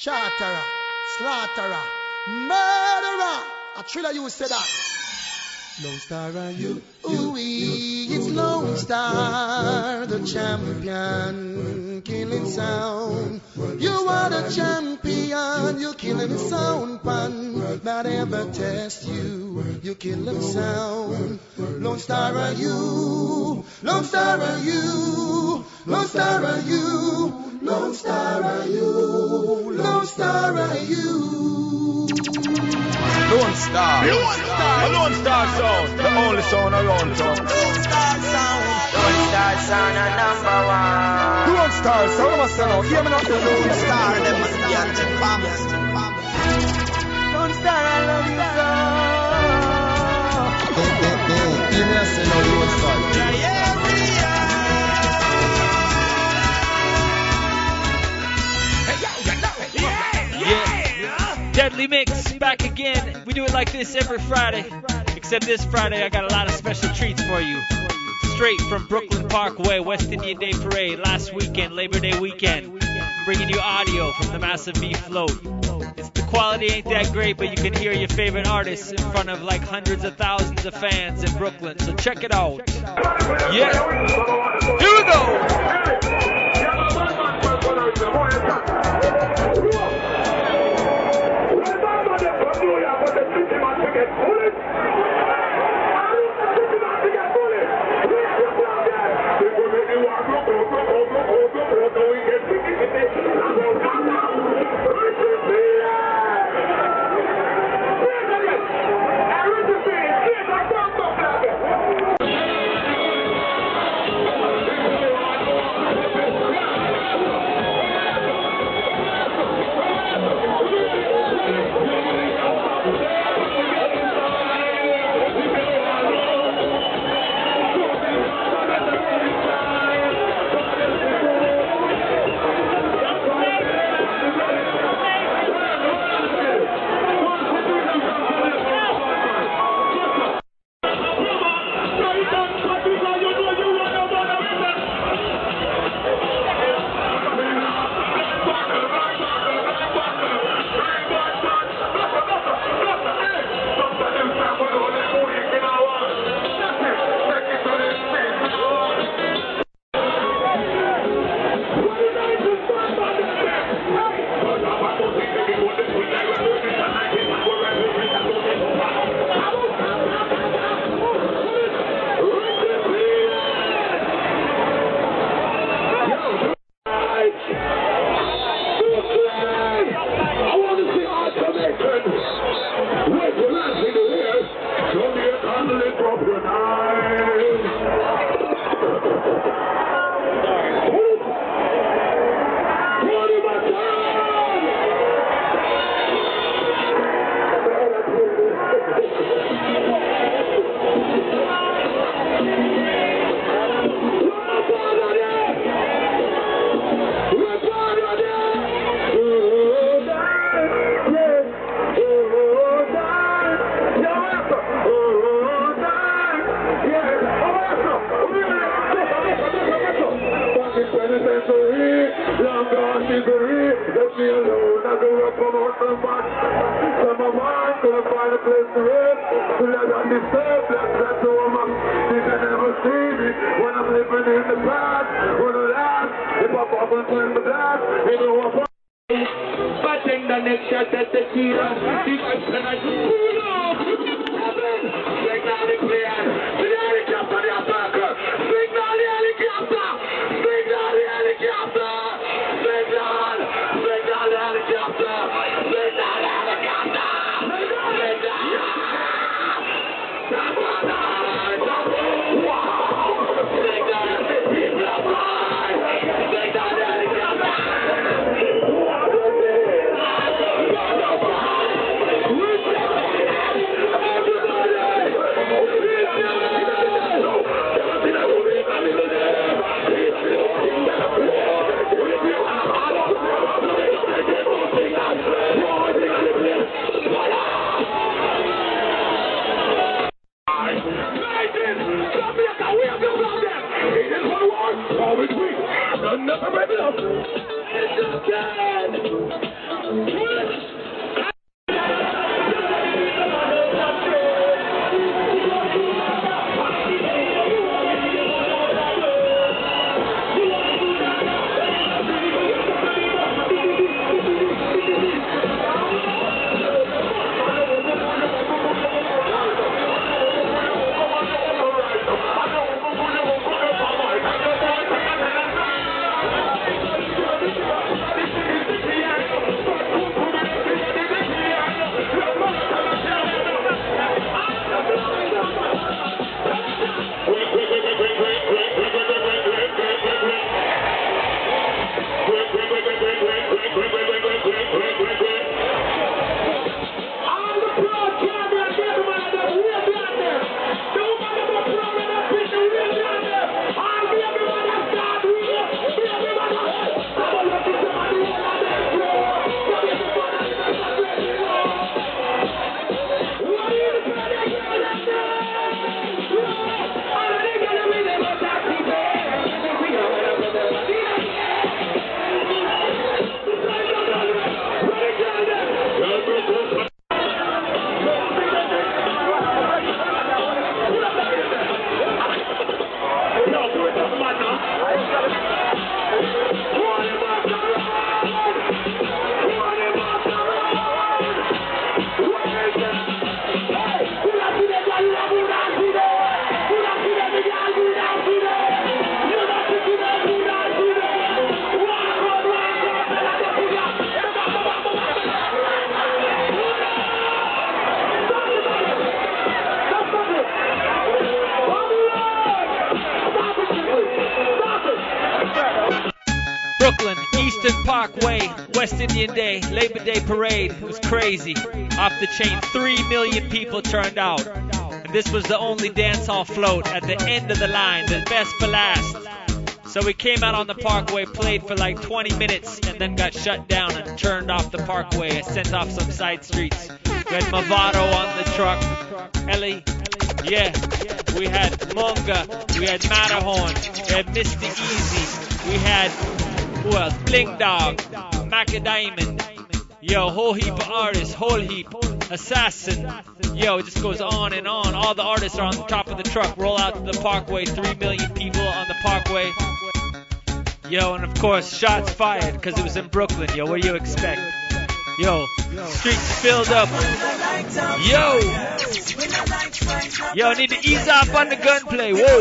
charterer, slaughterer, murderer. A thriller you say that. Lone Star are you, ooh wee it's Lone Star, the champion, killing sound. You are the champion, you're killing sound pan. That ever test you, you killing sound. Lone Star are you, Lone Star are you, Lone Star are you, Lone Star are you, Lone Star are you. Lone Star. Lone Star. A Lone Star sound. The only sound around town. Lone Star sound. Lone Star sound a number one. Lone Star sound. I'm a sound. Hear me now. Lone Star. Them must be anti-family. Lone Star, I love you so. Give me a say now, Lone Star. Yeah, yeah, we Yeah. Deadly Mix back again. We do it like this every Friday. Except this Friday, I got a lot of special treats for you. Straight from Brooklyn Parkway, West Indian Day Parade, last weekend, Labor Day weekend. Bringing you audio from the Massive B float. The quality ain't that great, but you can hear your favorite artists in front of like hundreds of thousands of fans in Brooklyn. So check it out. Yeah. Here we go. Let me alone. I grew up on orphan box. So my mind couldn't find a place to live. So let I disturb that that's all my You can never see me when I'm living in the past. When the last, if I pop and turn the glass, you know I'm But then the next shot at the key, I'm I just Indian Day, Labor Day parade. It was crazy. Off the chain, 3 million people turned out. And this was the only dance hall float at the end of the line, the best for last. So we came out on the parkway, played for like 20 minutes, and then got shut down and turned off the parkway and sent off some side streets. We had Mavado on the truck, Ellie, yeah, we had Munga, we had Matterhorn, we had Mr. Easy, we had, who else? Bling Dawg. Macka Diamond. Yo, whole heap of artists, whole heap, assassin. Yo, it just goes on and on. All the artists are on the top of the truck. Roll out to the parkway. Three million people on the parkway. Yo, and of course, shots fired because it was in Brooklyn. Yo, what do you expect? Yo, streets filled up. Yo, yo, need to ease up on the gunplay. Whoa.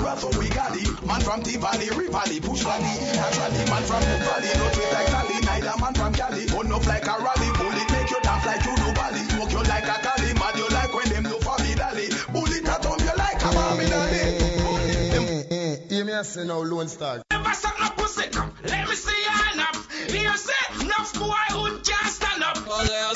rough, so we got it. Man from Tivoli, Rivali, push valley. Naturally, man from the valley, no trip like Cali. Neither man from Cali, don't up like a rally. Bullet make you dance like you do Bali. Smoke you like a Cali, mad you like when them look for me dally, Bullet that on you like a mommy dolly. Hear me say now, Lone Star. Never suck no pussy, come. Let me see your hand up. You say, enough boy who can stand up. Well,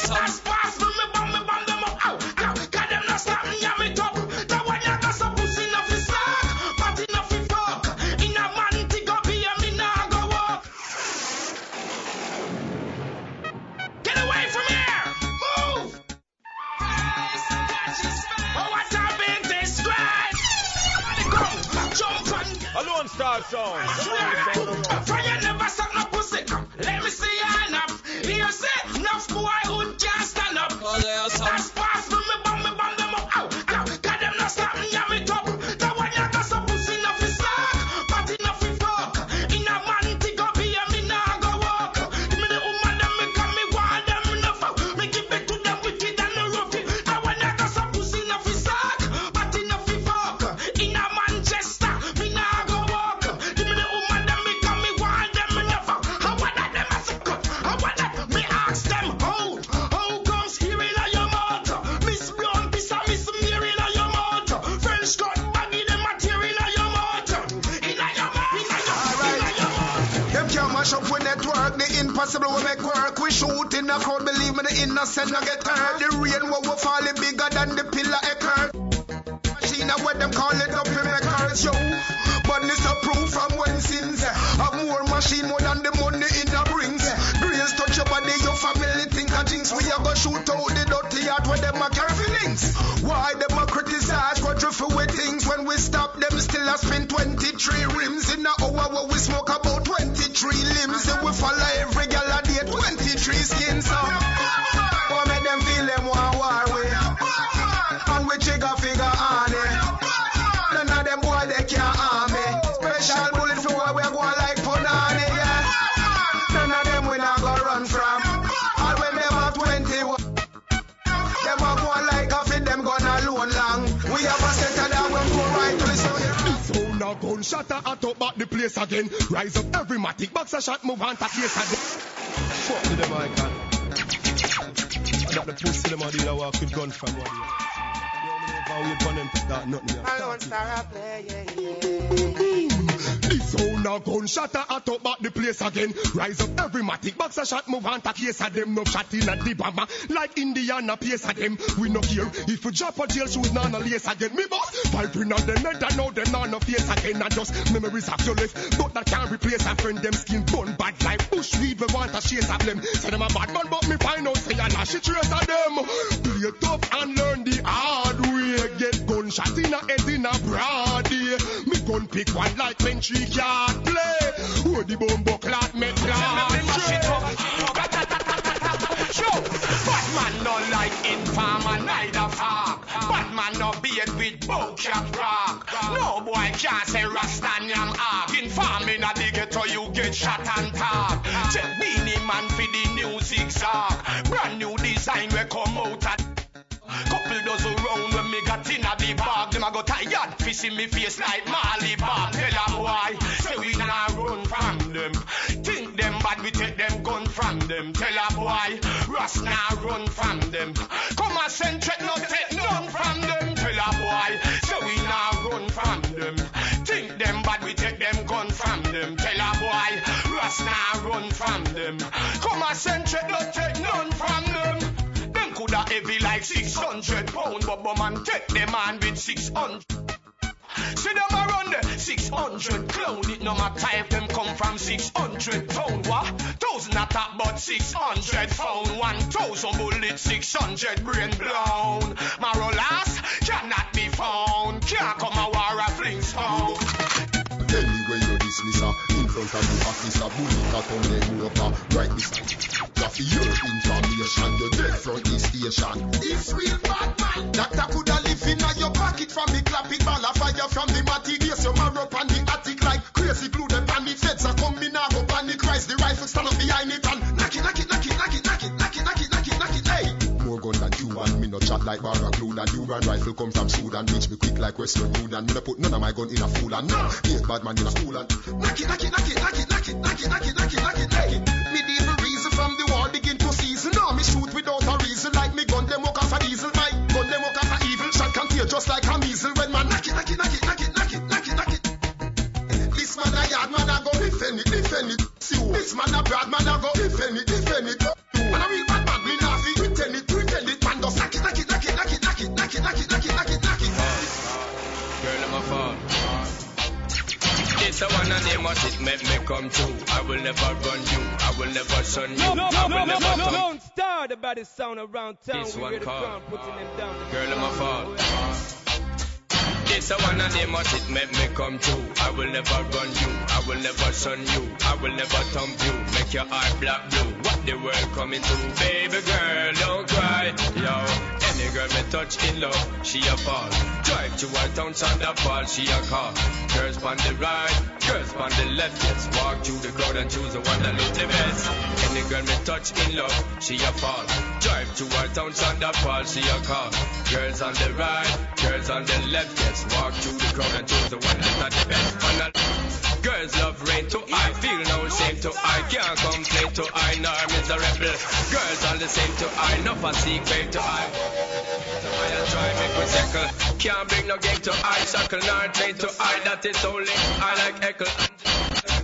zone. Impossible will make work. We shoot in the crowd, believe me, the innocent no get hurt. The rain will will fall it bigger up back the place again. Rise up every matic, box a shot, move on to case again. Fuck to them I can. I got the pussy them a deal I walk with gun from one year. Yo, me never wait for them to nothing. I don't start play, yeah, yeah. This sound a gunshot a hot up back the place again. Rise up every matic, box a shot, move on to case of them. No shot in a the bomber, like Indiana pace of them. We no care if we drop a jail shoes, none a lace again. Me boss, in on the net, I know them none no face again. And just memories of your life, but that can't replace a friend. Them skin bone bad like bush weed, we want a chase of them. Say them a bad man, but me find out say a lash trace of them. Play tough and learn the hard way. Get gunshot in a head in a broad day. Me gun pick one like when tree can't play. Oh, the bumbo clot me Show. Batman no like informer, neither fuck. Batman no beard with bow cap rock. No boy can't say Rastanyam ark. Informing a the ghetto, you get shot and top. Check Beenie Man for the new zigzag. Brand new design we come out see me face like Marley Bob Tell a boy, say we nah run from them. Think them bad, we take them gun from them. Tell a boy, Ross nah run from them. Come a centric, no take none from them. Tell a boy, say we nah run from them. Think them bad, we take them gun from them. Tell a boy, Ross nah run from them. Come a centric, no take none from them. Coulda heavy like 600 pound, but man take them man with 600. See them a run the 600 clown. It no matter if them come from 600 pound. What? Thousand attack, but 600 found. 1,000 bullet, 600 brain blown. Marolas cannot be found. Can't come a war a Flintstone. Anyway, you dismiss her in front of the officer, bullet at on them over. Right beside Got your information, you're dead from the station. It's real bad man. Doctor coulda live in your pocket from the clap it ball of fire from the matty days. Your up on the attic like crazy glue. Them pan the feds are come me now go panic rise. The rifle stand up behind it and knock it, knock it, knock it, knock it, knock it, knock it, knock it, knock it, knock it, hey. More gun than Cuban, me no chat like Barra glue. And rifle come from Sudan, reach me quick like Western Union. Me no put none of my gun in a fool and no, be a bad man in a school and knock it, knock it, knock it, knock it, knock it, knock it, knock it, knock it, knock it, it. Medieval reason from the war begin to season. Now me shoot without a reason like me gun them walk off a diesel. My just like a measle when man knock it, knock it, knock it, knock it, knock it, knock it, knock it. This man a yard man a go defend it, defend it. See who? This man a bad man a go defend it, defend it. Man a real bad man, me nah fi pretend it, pretend it. Man just knock it, knock it, knock it, knock it, knock it, knock it, knock it. It's a one and name what it make me come true. I will never run you. I will never shun you. No, no, I will no, never no, no, come. Lone Star, the baddest sound around town. This we one called, come, putting them down. Girl, I'm a fall. It's a one and name what it make me come true. I will never run you. I will never shun you. I will never thump you. Make your heart black blue. What the world coming to? Baby girl, don't cry. Yo, any girl me touch in love, she a fall. Drive to her town, Thunderfall, she a call. Girls on the right, girls on the left. Yes, walk through the crowd and choose the one that look the best. Any girl me touch in love, she a fall. Drive to her town, Thunderfall, she a call. Girls on the right, girls on the left. Yes, walk through the crowd and choose the one that's not the best. The Girls love rain to I feel no shame to I can't complain to I nor miserable. Girls all the same to I no for secret to I. To I try make me circle. Can't bring no game to I shackle nor train to I that is only I like echo.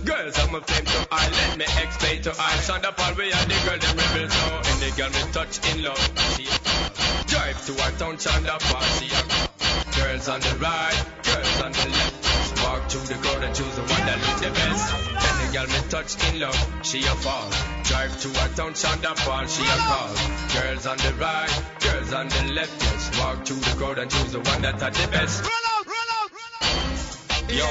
Girls I'm a flame to I Let me explain to I Shonda Paul, we are the girl, them rebels now. Any girl me touch in love, she a Drive to our town, Shonda Paul, she a Girls on the right, girls on the left. To the crowd and choose the one that look the best. Any girl me touch in love, she a fall. Drive to a town, Shonda Paul, she a call. Girls on the right, girls on the left. Yes, walk to the crowd and choose the one that are the best. Run out, run out, run out. Yo,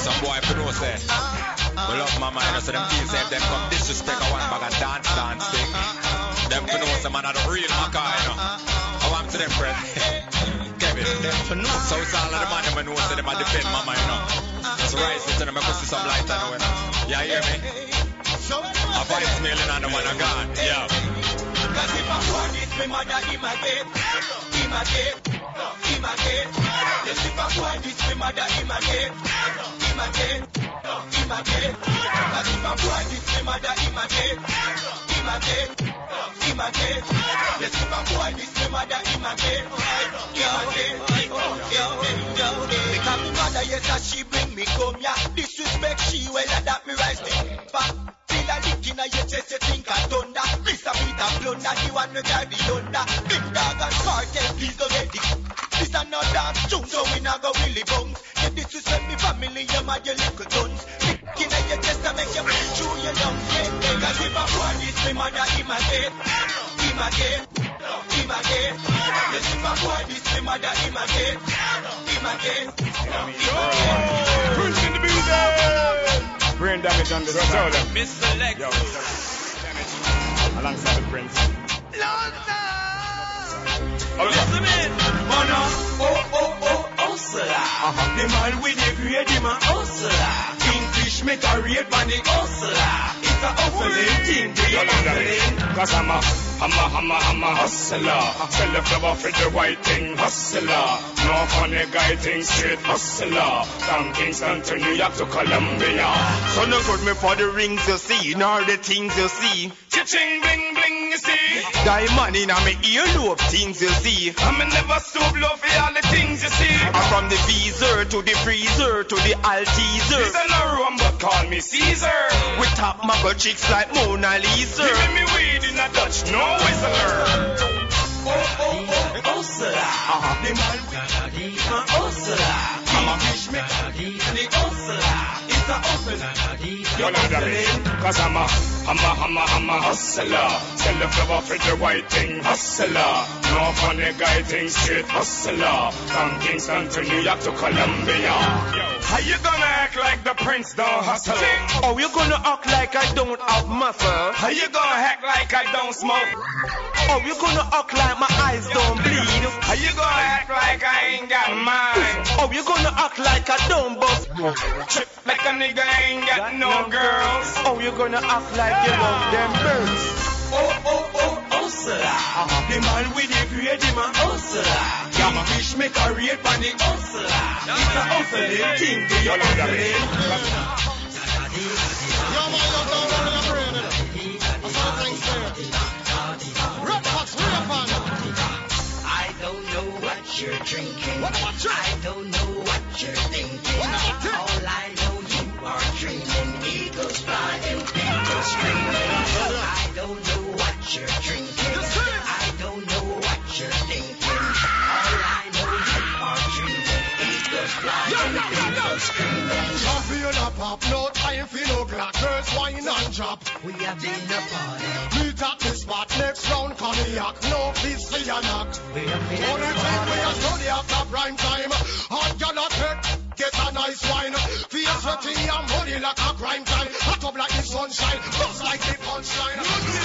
some boy for no say. We love my mind, so them say if them come disrespect a one bag of dance dance thing. Them know some man are the real Maca, you know. I want to them friend. Know. So it's all of the man them know say them a defend mama, you know. Just rise it to them, I go see some light the way. Yeah, hear me? A voice mailing on the one I got. Yeah. Cause if I want it, me mother in my gate, in my gate, in my gate. Yes, if I want it, me mother in my gate, in my gate, in my gate. Cause if I want it, me mother in my gate, in my gate, in my gate. Yes, if I want it, me mother in my gate, in my gate. Yo, yo, because mother, yes, she bring. Disrespect she, well, rise a lick in a your chest, you think thunder. The. Big dog and go get it. This not tune, so we go family. Lick in your chest, make you this, this. Prince in the building. Brain damage on the sound. Mr. Lex. Alongside the prince. Oh, Listen in. Oh, oh, oh, hustler. Uh-huh. The man with the grade, him a hustler. Kingfish make a rate on the hustler. It's a hustling thing, we Yo, damage. hustling. Cause I'm a, I'm a, I'm a, I'm a hustler. Sell the flower for the white thing, hustler. No funny guy thing, straight hustler. From Kingston to New York to Columbia. So no good me for the rings you see, nor the things you see. Cha-ching, bling, bling, you see. Diamond in me earlobe, things you see. I'm never stoop low for all the things you see. And from the visor to the freezer to the Altizer. This ain't no room, but call me Caesar. We top my butt cheeks like Mona Lisa. Giving me weed in a Dutch, no whistler. Oh, oh, oh, hustler. Uh-huh. The man with the him a hustler. Kingfish make a the hustler. It's a hustling. Yo, now. Cause I'm a, I'm a, I'm a, I'm a hustler. Sell the flower for the white thing, hustler. No funny guy thing, straight hustler. From Kingston to New York to Columbia. How you gonna act like the prince don't hustle? Oh, you gonna act like I don't have muscle? How you gonna act like I don't smoke? Oh, you gonna act like my eyes don't bleed? How you gonna act like I ain't got mine? Oh, you gonna act like I don't bust? Trip like a nigga ain't got no girls. Oh, you gonna act like you love them birds? Oh, oh, oh, oh hustler. The man with the grade, him oh, a hustler. Kingfish make a rate on the hustler. It's a hustling thing, we Yo, are now damage. hustling. Yo, man, you don't worry your brain, you know. That's things there. Red Fox, real fun. I don't know what you're drinking. What about you? I don't know you're drinking. I don't know what you're thinking. All I know you are dreaming. Eagles flying, people screaming. Can't feel a pop, no time for no clock. Girls wine and drop. We have been a party. Meet at the spot, next round cognac. No please for your knock. We have been Only a thing we are study after prime time. Hot gal a take, get a nice wine. Feel sweaty and money like a crime time. Hot up like the sunshine, bust like the punchline.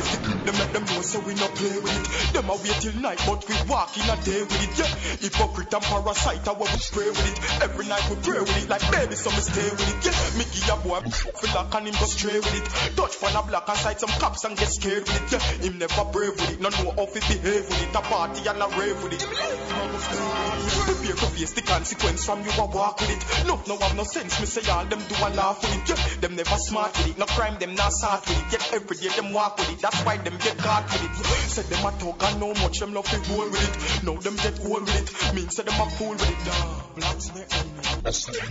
Clip, them make them know so we not play with it. Them a wait till night, but we walk in a day with it. Yeah, hypocrite and parasite, I will spray with it. Every night we pray with it, like baby, so me stay with it. Yeah, give a boy feel like and him go stray with it. Touch for a black and sight some cops and get scared with it. Yeah, him never brave with it, no know how to behave with it. A party and a rave with it. Prepare to face the consequence from you a walk with it. No, no have no sense, me say all them do a laugh with it. Yeah, them never smart with it, no crime them not start with it. Yet every day them walk with it. That's why them get caught with it. Said them a talk and know much, them love to roll with it. Now them get old with it, mean say them a fool with it. Nah, blacks me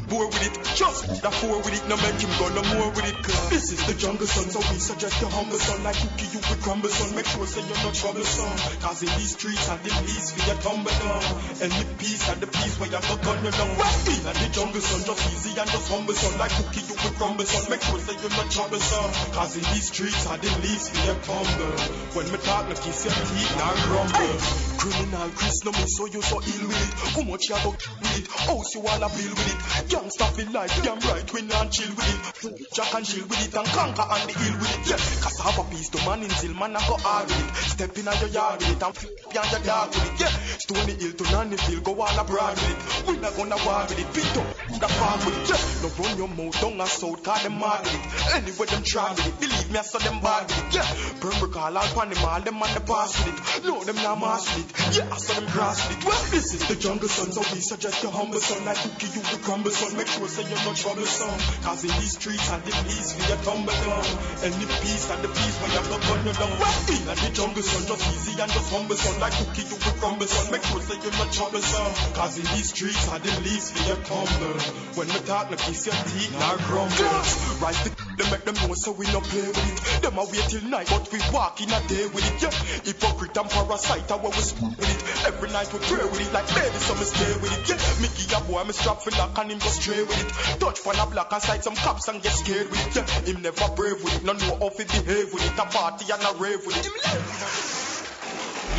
Boy with it, just that fool with it, no make him go no more with it. Cause this is the jungle son, so we suggest you humble son, like cookie you with crumble son. Make sure say you're not troublesome. Cause in these streets and the least for your tumble down. And the peace and the peace where you have the gun you know. Well, in the jungle son, just easy and just humble son, like cookie you with crumble son. Make sure say you're not troublesome. Cause in these streets and the least for your tumble. When me talk, no kiss your teeth, now grumble. Criminal Chris, no me so you so ill with it. How much you go with it? House you all a bill with it. Gangsta feel like damn right, we not chill with it. Jack and chill with it and conquer on the hill with it. Yeah, cause I have a piece to man in till man I go hard with it. Step in your yard with it and flip behind your dog with it. Yeah, Stony Hill to Nanny Hill, go all abroad with it. We not gonna war with it. Beat up the farm with it. Yeah, no run your mouth down and south, cause them mad with it. Anyway, them try with it. Believe me, I saw them bad with it. Yeah, Pembroke all all pan them all, them on the pass with it. No, them not with it. Yeah, I saw them with it. Well, this is the jungle son, so we suggest you humble son, like cookie you the crumble son. Make sure say you're not troublesome. Cause in these streets and the peace for your tumble down. And the peace and the peace when you have to gun you down. Well, in and the jungle son, just easy and just humble son, like cookie you the crumble son. Make sure say you're not troublesome. Cause in these streets and the least for your tumble. When me talk, no kiss your teeth, now grumble. Rise the they make them know so we no play with it. Them a wait till night, but we walk in a day with it. Yeah, hypocrite and parasite, how we spoon with it. Every night we pray with it, like baby, so me stay with it. Yeah, me give a boy me strap for knock and him go stray with it. Touch on a block and sight some cops and get scared with it. Yeah, him never brave with it, no know how to behave with it. A party and a rave with it.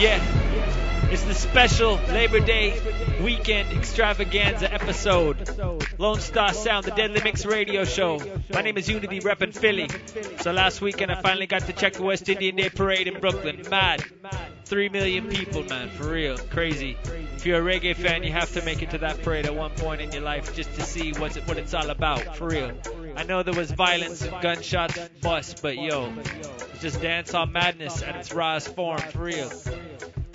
Yeah. It's the special Labor Day weekend extravaganza episode. Lone Star Sound, the Deadly Mix radio show. My name is Uni-T reppin' Philly. So last weekend I finally got to check the West Indian Day Parade in Brooklyn. Mad. Three million people, man, for real. Crazy. If you're a reggae fan, you have to make it to that parade at one point in your life just to see what's what it's all about, for real. I know there was violence and gunshots, bust, but yo, it's just dancehall madness at its rawest form, for real.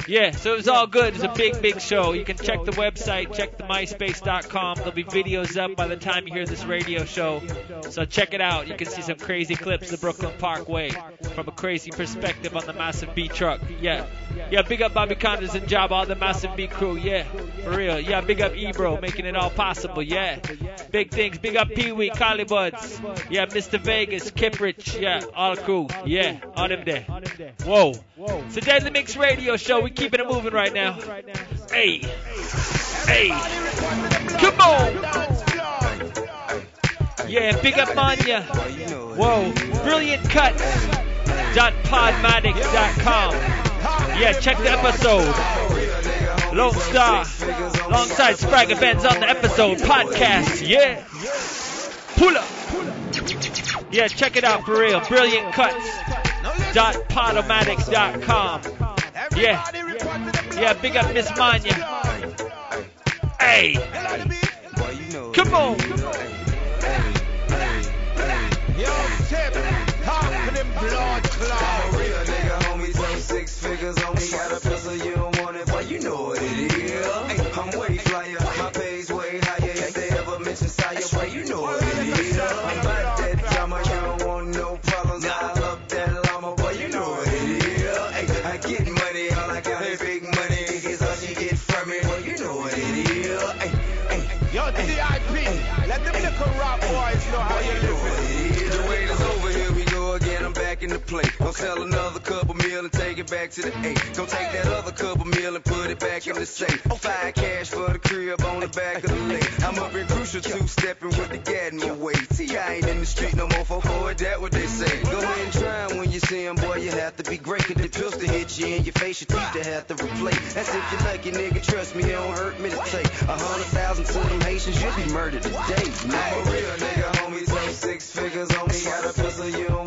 Yeah, so it was all good. It was a big, big show. You can check the website, check the myspace.com. There'll be videos up by the time you hear this radio show. So check it out. You can see some crazy clips of the Brooklyn Parkway from a crazy perspective on the massive B truck. Yeah. Yeah, big up Bobby Konders and Job, all the massive B crew. Yeah, for real. Yeah, big up Ebro, making it all possible. Yeah. Big things. Big up Pee Wee, Collie Buddz. Yeah, Mr. Vegas, Kiprich. Yeah, all the crew. Yeah, all them there. Whoa. A Deadly Mix radio show. We keeping it moving right now. Hey. Hey. Come on. Yeah, big up on Manya. Whoa. Brilliant cut. Dot podmatics.com. Yeah, check the episode. Lone Star. Alongside Spragga Benz on the episode. Podcast. Yeah. Pull up. Yeah, check it out for real. Brilliant cuts. Dot podomatics.com. Yeah. Yeah, big up Miss Manya. Hey. Come on. Yo, Tip, talk to them blood clots. real nigga, homie, so six figures on me. Got a pistol, you I'm back in the play. Gonna sell another cup of meal and take it back to the eight. Gonna take that other cup of meal and put it back in the safe. Five cash for the crib on the back of the lake. I'm up in crucial two stepping with the Gadman way. See, I ain't in the street no more for forward, that what they say. Go ahead and try when you see 'em, boy, you have to be great. Cause the pistol hit you in your face, your teeth to have to replace. That's if you're lucky, nigga, trust me, it don't hurt me to take. A hundred thousand to them Haitians, you'll be murdered today. Now, I'm a real nigga, homie, so six figures on me. Got a pistol, you don't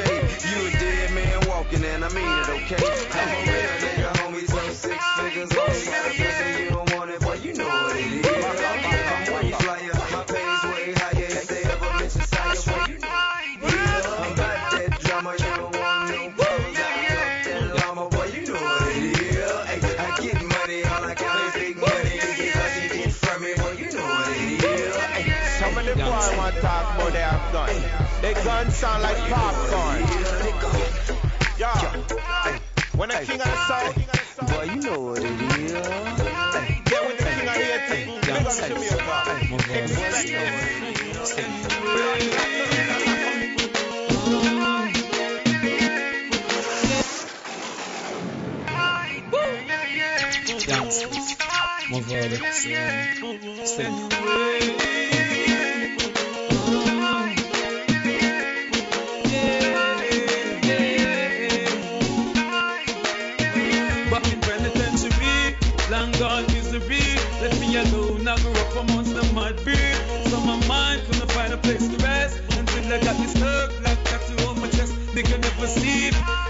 okay. You a dead man walking, and I mean it, okay? I'm a real gun sound like popcorn. Yo, when the king of the south, boy, you know what it is. Yeah, when the king of here, take a Move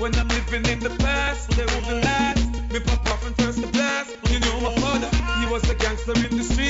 when I'm living in the past, live the last. Me pop off and first the blast. You know my father, he was a gangster in the street.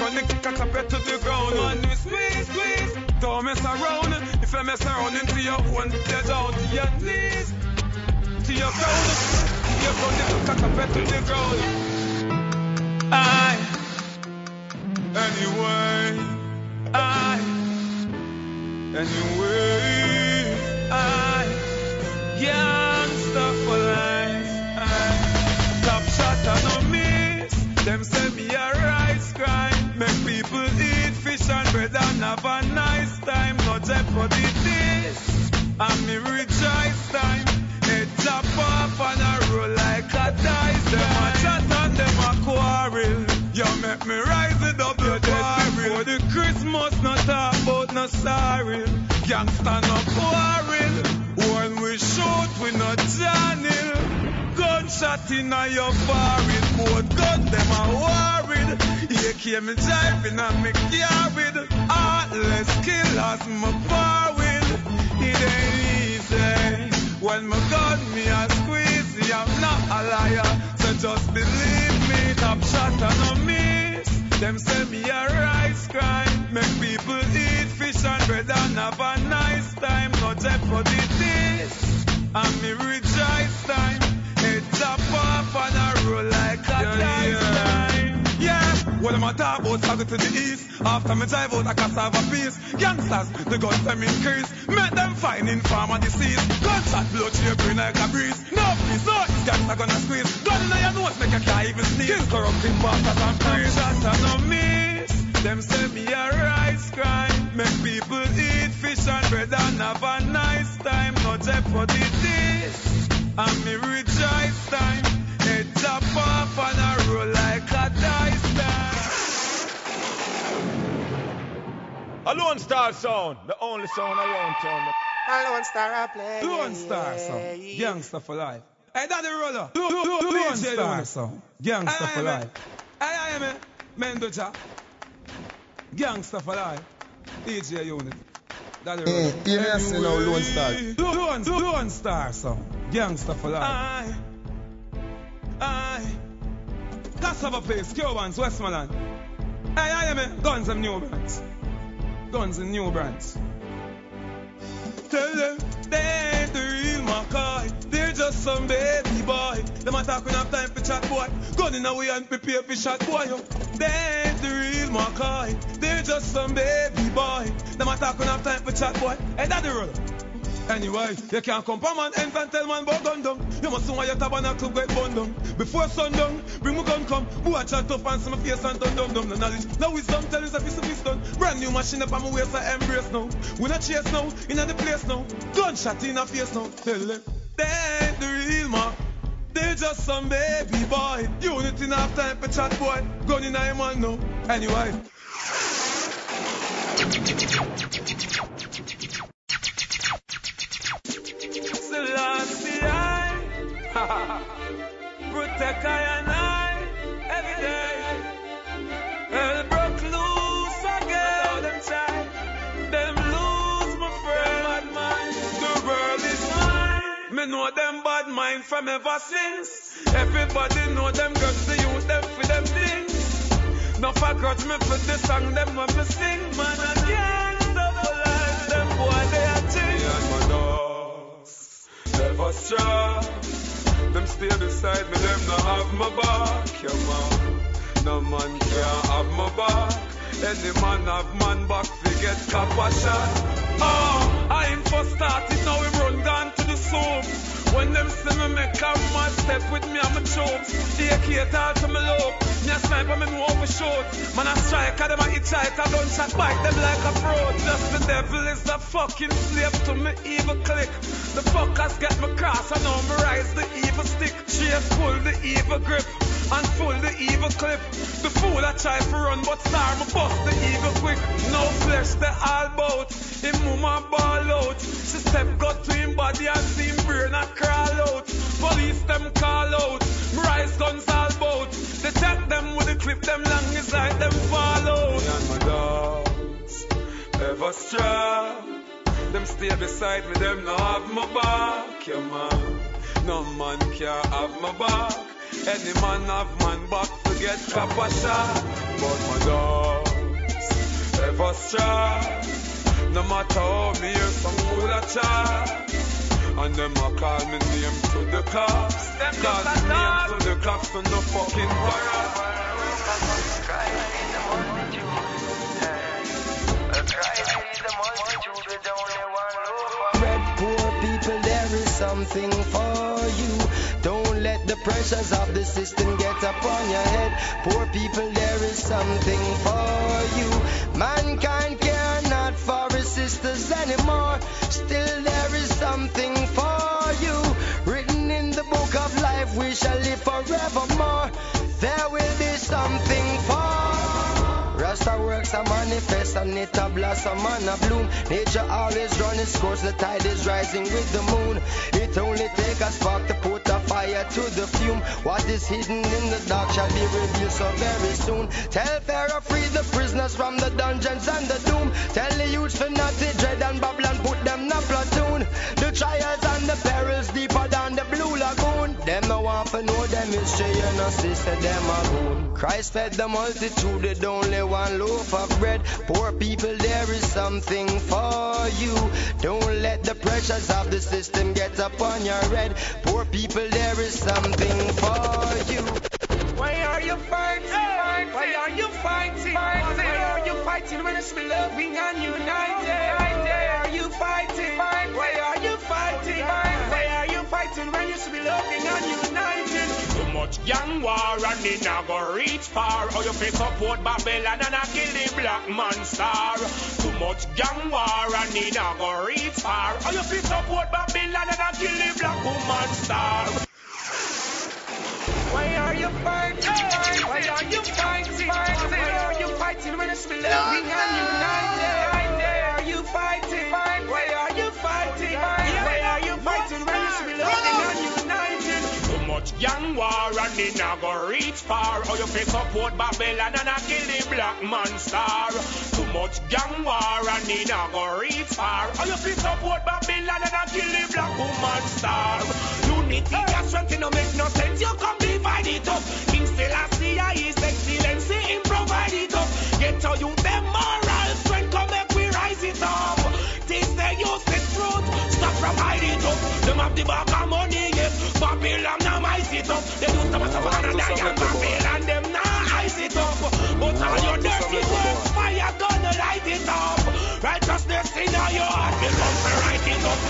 Crown, the cock up to the ground. Man, you squeeze, squeeze. Don't mess around. If you mess around into your own, you're to your knees, to your crown. To your crown, the cock up to the ground. Aye. Anyway, I, anyway, I, gangsta for life. I, top shot and no miss. Them say and bread and have a nice time. No jeopardy this. And me rejoice time. Head chop off and a roll like a dice. Them a chat and them a quarrel. You make me rise it up your dead before the Christmas not about no sorry. Gangsta no quarrel. When we shoot we not channel. Gunshot in a your forehead. Both gun them a worried. AK me driving and me carried. Heartless killers me forward. It ain't easy. When my gun me a squeeze, I'm not a liar. So just believe me, top shot no miss. Them say me a rice grind. Make people eat fish and bread and have a nice time. No jeopardy this. And me rejoice time. Chop off and a roll like a yeah, yeah. Yeah, what am I talk about? Saga to the east. After me drive out I can serve a piece. Youngsters, the guns them increase. Make them find in farmer disease. Gunshot blow to your brain like a breeze. No please, no, these gangs are gonna squeeze. Gun in your nose, make you can't even sneeze. Kill corrupting bastards and priests. Shots and no miss. Them say me a rice grind. Make people eat fish and bread and have a nice time. No jeopardy this. And me rejoice time. Head chop off and a roll like a dice time. A Lone Star sound, the only sound around town. A Lone Star I play. Lone Star sound, gangster for life. Hey, Daddy Rolo, Lone Star sound, gangster for life. Hey, I am Mendoja, gangster for life. DJ Uni-T. Daddy Rolo. Hey, you may say now Lone Star. Lone, Lone Star sound, gangster for life. Aye. Cassava Place, Cubans, Westmoreland. Hey, I am Guns and New Brands. Guns and New Brands. Tell them they ain't the real Mackay. They're just some baby boy. Them a talk when have time for chat boy. Gun in away and prepare for shot boy. Yo. They ain't the real Mackay. They're just some baby boy. Them a talk when have time for chat boy. Hey, the roller. Anyway, you can't come from man ends and tell man about gun down. You must know why your tabernacle get bun down. Before sundown, bring my gun come. Boy, chat tough and see my face and dun dum dum. No knowledge, no wisdom, tell us if it's a piston. Brand new machine up on my waist, I embrace now. We not chase now, in the place now. Gunshot in the face now. Tell them, they ain't the real man. They just some baby boy. Unity enough time for chat boy. Gun in a man now. Anyway. Selassie, I protect I and I every day. Hell broke loose again. Them try, them lose my friend. The world is mine. Me know them bad mind from ever since. Everybody know them girls, the youth them for them things. No grudge me for the song them when me sing. Man, posture. Them stay beside me, them not have my back, yeah man. No man can have my back. Any man have man back, forget copper shot. Oh, I am for started, now we run down to the soap. When them see me make a mad step with me and my chops. They cater all to me love. Me a sniper, me know overshot. Man a striker, them a hitchhiker, gunshot bite them like a fraud. Just the devil is a fucking slave to me evil click. The fuckers get me cross I know me rise the evil stick Chase pull the evil grip and full the evil clip. The fool I try to run, but star me bust the evil quick. No flesh, the all bout. Him mama ball out. She step got to him body and see him brain a crawl out. Police them call out. Me rise guns all bout. They take them with the clip, them long is like them fall out. And my dogs ever strap. Them stay beside me, them not have my back, yeah man. No man can have my back. Any man have man back forget get copper shot. But my dogs ever strap. No matter how me hear some fool a chat. And them a call me name to the cops. Call me name to the cops to no fucking Red poor people, there is something for you. Don't let the pressures of the system get upon your head. Poor people, there is something for you. Mankind care not for his sisters anymore. Still, there is something for Works a manifest and it a blossom and a bloom. Nature always run its course, the tide is rising with the moon. It only takes a spark to put a fire to the fume. What is hidden in the dark shall be revealed so very soon. Tell Pharaoh free the prisoners from the dungeons and the doom. Tell the youths for to dread and Babylon put them in a platoon. The trials and the perils deeper than the blue lagoon. Them no want to know them history, you know, sister, them a goon. Christ fed the multitude with only one loaf of bread. Poor people, there is something for you. Don't let the pressures of the system get upon your head. Poor people, there is something for you. Why are you fighting? Why are you fighting? Why are you fighting when it's loving and united? Why are you fighting? Why are you fighting? Why are you fighting when it's loving and united? Too much gang war and it not go reach far. How you face support Babylon and I kill the black man star. Too much gang war and it not go reach far. How you face support Babylon and I kill the black woman star. Why are you fighting? Why are you fighting? Why are you fighting when it's loving and united? Too much gang war and it not go reach far. How you face support Babylon and I kill the black man star. Too much gang war and it not go reach far. How you face support Babylon and I kill the black woman star. Unity and strength no make no sense. You come divide it up. King Selassie is excellence in provide it up. Get to you them moral strength come make we rise it up. This the useless truth. Stop from hide it up. Them have the back of money yes. Babylon now ice it up. They do some and they can Babylon them now ice it up. But all your dirty works fire gonna light it up. Righteousness in your heart belong to write it up.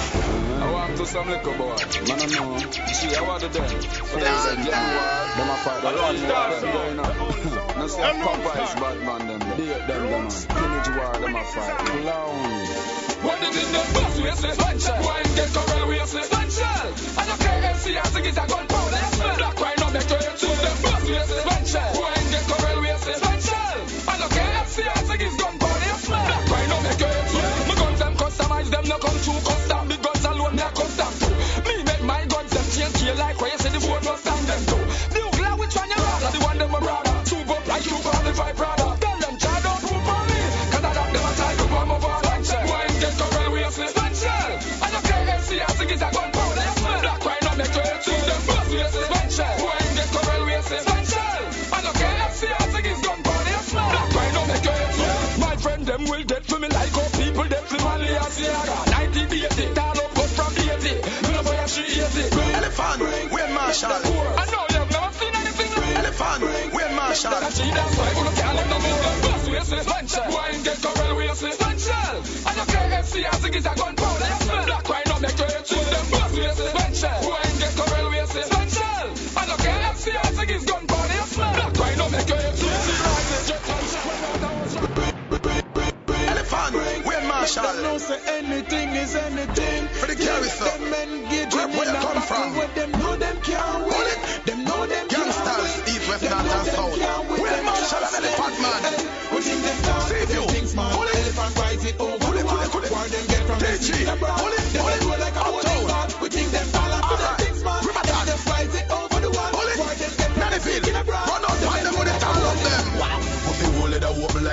I want to some liquor boy. Man, I know. See, I want to them. But they say, yeah, them a fight. One them there, you know. No say, Popeyes, bad man, them. Date them, them a spinach war, them a fight. Clown. What is in the bus? We say Sponshell. Why get corral? We say. And the KFC has to get a gunpowder. Black wine up the trail to the bus. We say Sponshell. Why in get corral? We say. And the KFC has to get gunpowder. Black wine up the trail to My guns them customize them no come true custom. The guns alone a custom too. Me make my guns them change kill like where you say the phone no stand them too. The ugly which one you rather? The one them a brother. Two up like you. Tell Elephant, Wayne Marshall. I know you've never seen anything like. Marshall. That she that's why you can't let no move them. Boss waste Spencer. Wine get Corel waste Spencer. And your KFC has to get a gunpowder. You smell black wine up make your head swim them. Boss waste Spencer. Wine get Corel waste Spencer. And your KFC has to get gunpowder. You smell black wine up make your head swim. Elephant, Wayne Marshall? Them know say anything is anything. For the garrison. Them engaging Where- where in you a from? where them know them can't win. Them know them Gangsters, east, west, north, and south. Where Them and Elephant win. man? We think them down, them you. things man. Pull. Elephant rise it over Pull the it, pull wall. it, pull it. Where them get from them TG. see the brown. Pull it,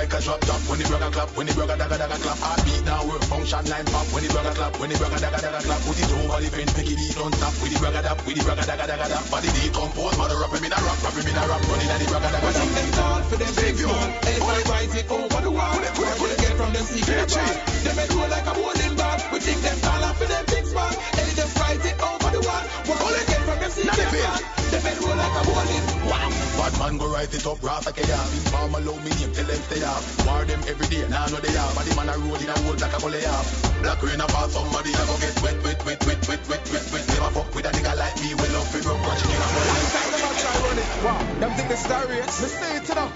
like a drop top when the brother clap, when the brother dagga dagga clap. Heartbeat now work, function line pop when the brother clap, when the brother dagga dagga clap. Put it over the fence, make it beat on top with the brother dap, with the brother dagga dagga dap. Body decompose, mother up him in a rock, rap him in a rock, running at the brother dagga dap. them down for them Save things you. man. Elephant it over the wall. Pull it, pull it, Where they get from them the TG. brown. Them head roll like a bowling ball. We think them off for them things man. Elephant rise it over the wall. Where they get from them see the Nannyville. brown. Them head roll like a bowling. Wow. Bad man go rise it up, Rasta Kaya. Inform aluminium, tell them stay off. War them every day, now know they have. Body man a road in a hole like a gully off. Black rain about somebody a go get wet, wet, wet, wet, wet, wet, wet, wet. Never fuck with a nigga like me, we love fi rub watch chicken and One time them a try run it. Wow. Them think this is a race. Me say it to them.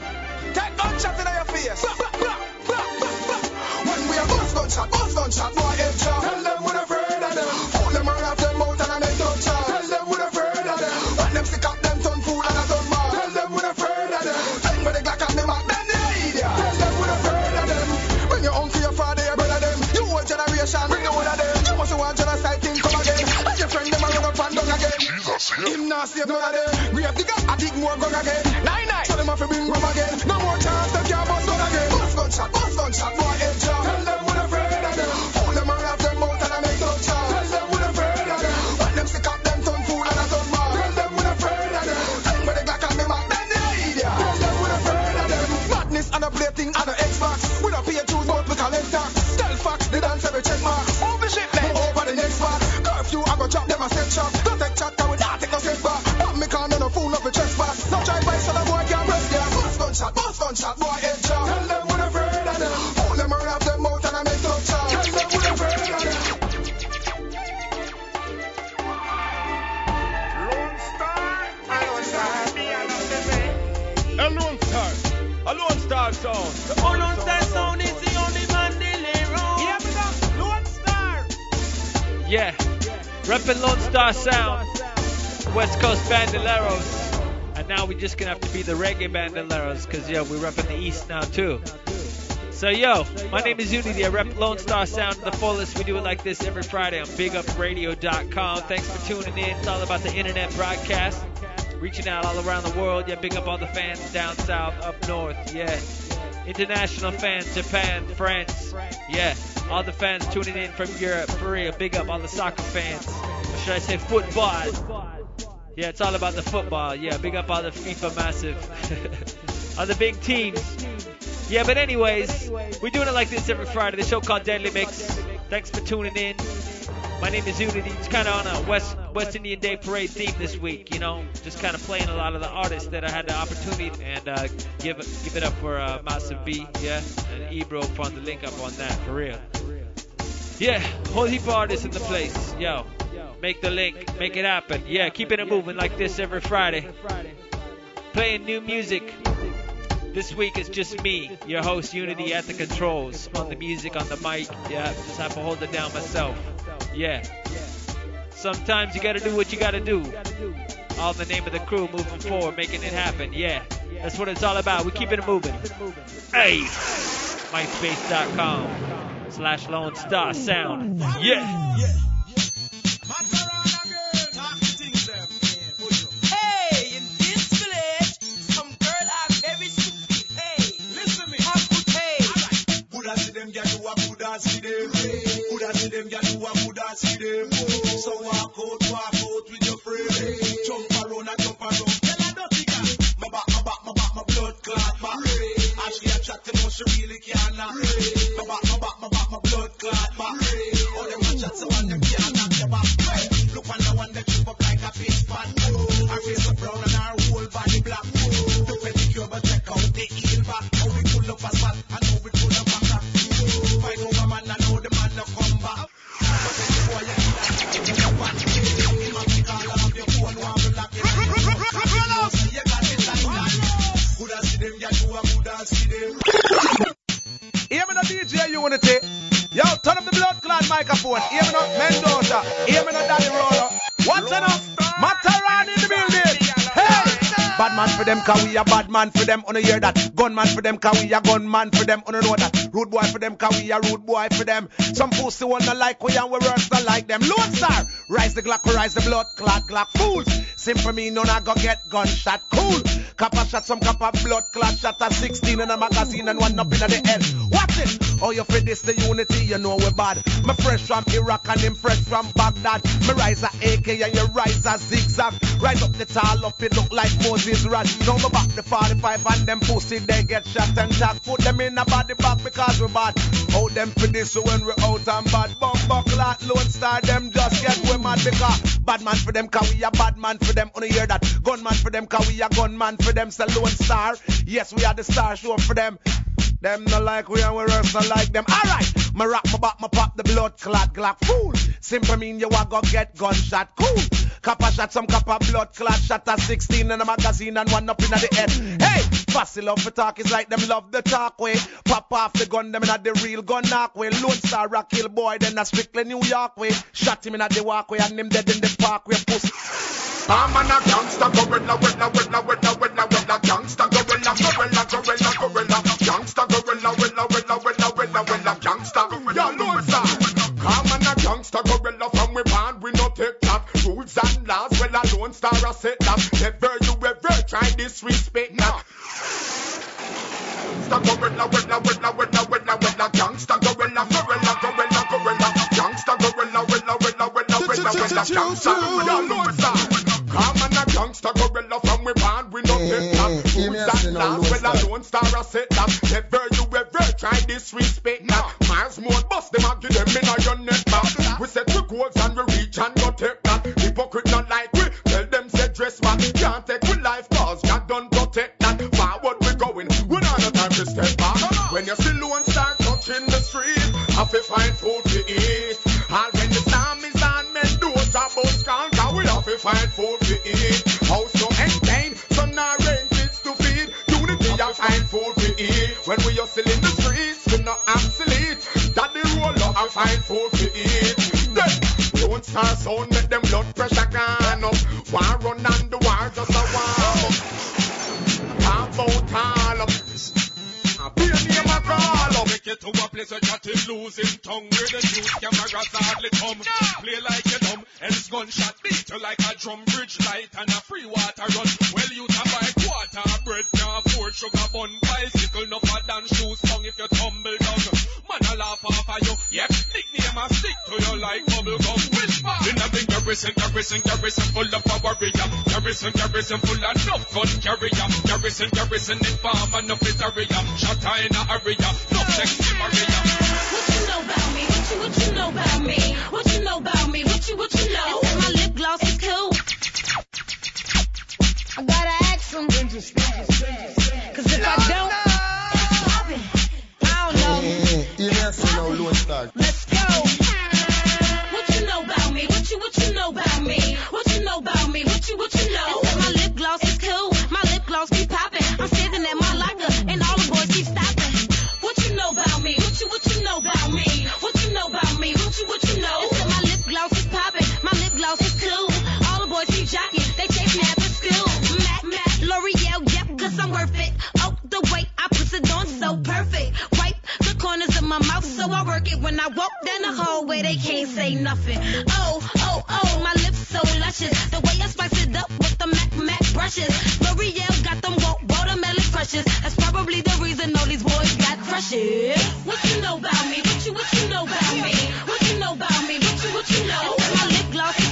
Take gunshot in your face. Blah, blah, blah, blah, blah, blah. When we a bust gunshot, bust gunshot, boy head shot. Tell them Him not save none of them. Grave digger, I dig more gun again. Nine nine. So them have to bring rum again. No more chance, them can't bust gun again. Bust gunshot, bust gunshot, boy head shot. Tell them we're afraid of them. Pull them around them mouth and I make touch shot. Tell them we're afraid of them. When them sick up them ton fool and a ton more. Tell them we're afraid of them. Then when they glock on me back, then they idiot. Tell them we're afraid of them. Madness and a plating and a Xbox. We don't pay tools, but we collect tax. Tell Fox, the dance every check mark. Over ship, then over the next spot. Curfew, I go chop them a set shot. Reppin' Lone Star Sound, West Coast Bandoleros. And now we're just gonna have to be the reggae bandoleros, cause yo, we're repping the East now too. So yo, my name is Uni-T. I rep Lone Star Sound the fullest. We do it like this every Friday on BigUpRadio.com. Thanks for tuning in. It's all about the internet broadcast, reaching out all around the world. Yeah, big up all the fans down south, up north. Yeah, international fans, Japan, France. Yeah, all the fans tuning in from Europe, for real. Big up all the soccer fans. Should I say football? Yeah, it's all about the football. Yeah, big up all the FIFA massive, all the big teams. Yeah, but anyways, we're doing it like this every Friday. The show called Deadly Mix. Thanks for tuning in. My name is Uni-T. It's kind of on a West West Indian Day Parade theme this week. You know, just kind of playing a lot of the artists that I had the opportunity and uh, give give it up for uh, Massive B, yeah, and Ebro for the link up on that for real. Yeah, whole heap of artists in the place. Yo, make the link, make it happen. Yeah, keeping it moving like this every Friday. Playing new music. This week it's just me, your host Uni-T at the controls, on the music, on the mic. Yeah, just have to hold it down myself. Yeah. Sometimes you gotta do what you gotta do. All in the name of the crew moving forward, making it happen. Yeah. That's what it's all about. We keeping it moving. Hey! MySpace.com slash Lone Star Sound. Yeah. No, really can't knock. unity. Yo, turn up the blood clot microphone. Aiming up Mendoja. me, not Daddy Rolo. What's enough? Matarani in the building. Bad man for them, cause we a bad man for them, on hear that. Gunman for them, cause we a gunman for them, on know that. Rude boy for them, cause we a rude boy for them. Some pussy wanna like we and we worse than like them. Lone Star, rise the Glock, rise the blood, clot, Glock, fools. Simple me, none I go get gunshot, cool. Copper shot, some copper blood, clot shot, a 16 in a magazine and one up in the head. Watch it. Oh, you for this the unity, you know we bad. Me fresh from Iraq and him fresh from Baghdad. Me rise a AK and you rise a zigzag. Rise up the tall up, it look like Moses rod. Now me back the 45 and them pussy they get shot and jack. Put them in a body bag because we bad. Out them for this so when we out and bad. Bump buckler, lone star, them just get we mad because bad man for them, cause we a bad man for them. Only hear that. Gunman for them, cause we a gunman for them. Say lone star. Yes, we are the star show for them. Them no like we and we rest no like them. Alright, my rock my back, my pop the blood clot Glock fool. Simple mean you a go get gunshot cool. Copper shot, some copper blood clot shot a 16 in a magazine and one up in the head. Hey, fussy love for talk is like them love the talk way. Pop off the gun, them in the real gun knock way. Lone Star rock kill boy, then a strictly New York way. Shot him in the walkway and him dead in the parkway. Pussy. I'm a gangster, gorilla, gorilla, gorilla, gorilla, gorilla, gorilla, gangster, gorilla, gorilla, gorilla, gorilla, gangster, gorilla, gorilla, gorilla, gorilla, gorilla, gangsta gorilla, Laws, well a Lone Star a set that. Never you ever try disrespect that. Gangster, gorilla, gorilla, gorilla, gorilla, gorilla, gorilla, gangster, gorilla, gorilla, gorilla, gorilla, gangster, gorilla, gorilla, gorilla, gorilla, gorilla, gorilla, gangster. Yeah, Lone Star. Come on a gangster gorilla from we born we no take that Rules and laws well a lone star a set that Never you ever try disrespect that Miles more bust them and give them in a your neck dress man Can't take we life cause God done protect that. Forward we going. We not no time to step back. When you see lone star touching the street Have to find food to eat. And when the storm is on Mendoja bus can't go we have to find food to eat. House to maintain, son or rain kids to feed. Uni-T and find food to eat. When we hustle in the streets, we not obsolete. Daddy roll up and find food to eat Start sound, make them blood pressure gone up. War run on the war, just a warm up Talk about all of Be a name a call up. Take you to a place where chat is losing tongue. Where the news cameras hardly come. Play like you dumb. Else gunshot beat you like a drum. Bridge light and a free water run. Well you to buy quarter bread. Now four sugar bun Bicycle no for dance shoes tongue If you tumble down. Man a laugh off of you. Yep, nickname a stick to you like bubble gum garrison, garrison, garrison Full of power warrior Garrison, garrison full of enough gun carrier Garrison, garrison in farm enough is area Shot in a area No sexy Maria What you know about me? What you what you know about me? What you know about me? What you what you know? And my lip gloss is cool. I gotta ask some Cause if I don't, I don't know. You may say now, Lone Star. Let's know about me? What you know about me? What you what you know? My lip gloss is cool. My lip gloss be popping. I'm standing at my locker and all the boys keep stopping. What you know about me? What you what you know about me? What you know about me? What you what you know? My lip gloss is popping. My lip gloss is cool. All the boys keep jocking. They chase me after school. Mac Mac L'Oreal, yep, cause I'm worth it. Oh, the way I put it on so perfect. My mouth so I work it when I walk down the hallway. They can't say nothing. Oh, oh, oh, my lips so luscious. The way I spice it up with the Mac Mac brushes. L'Oreal got them wa- watermelon crushes. That's probably the reason all these boys got crushes. What you know about me? What you what you know about me? What you know about me? What you what you know? My lip gloss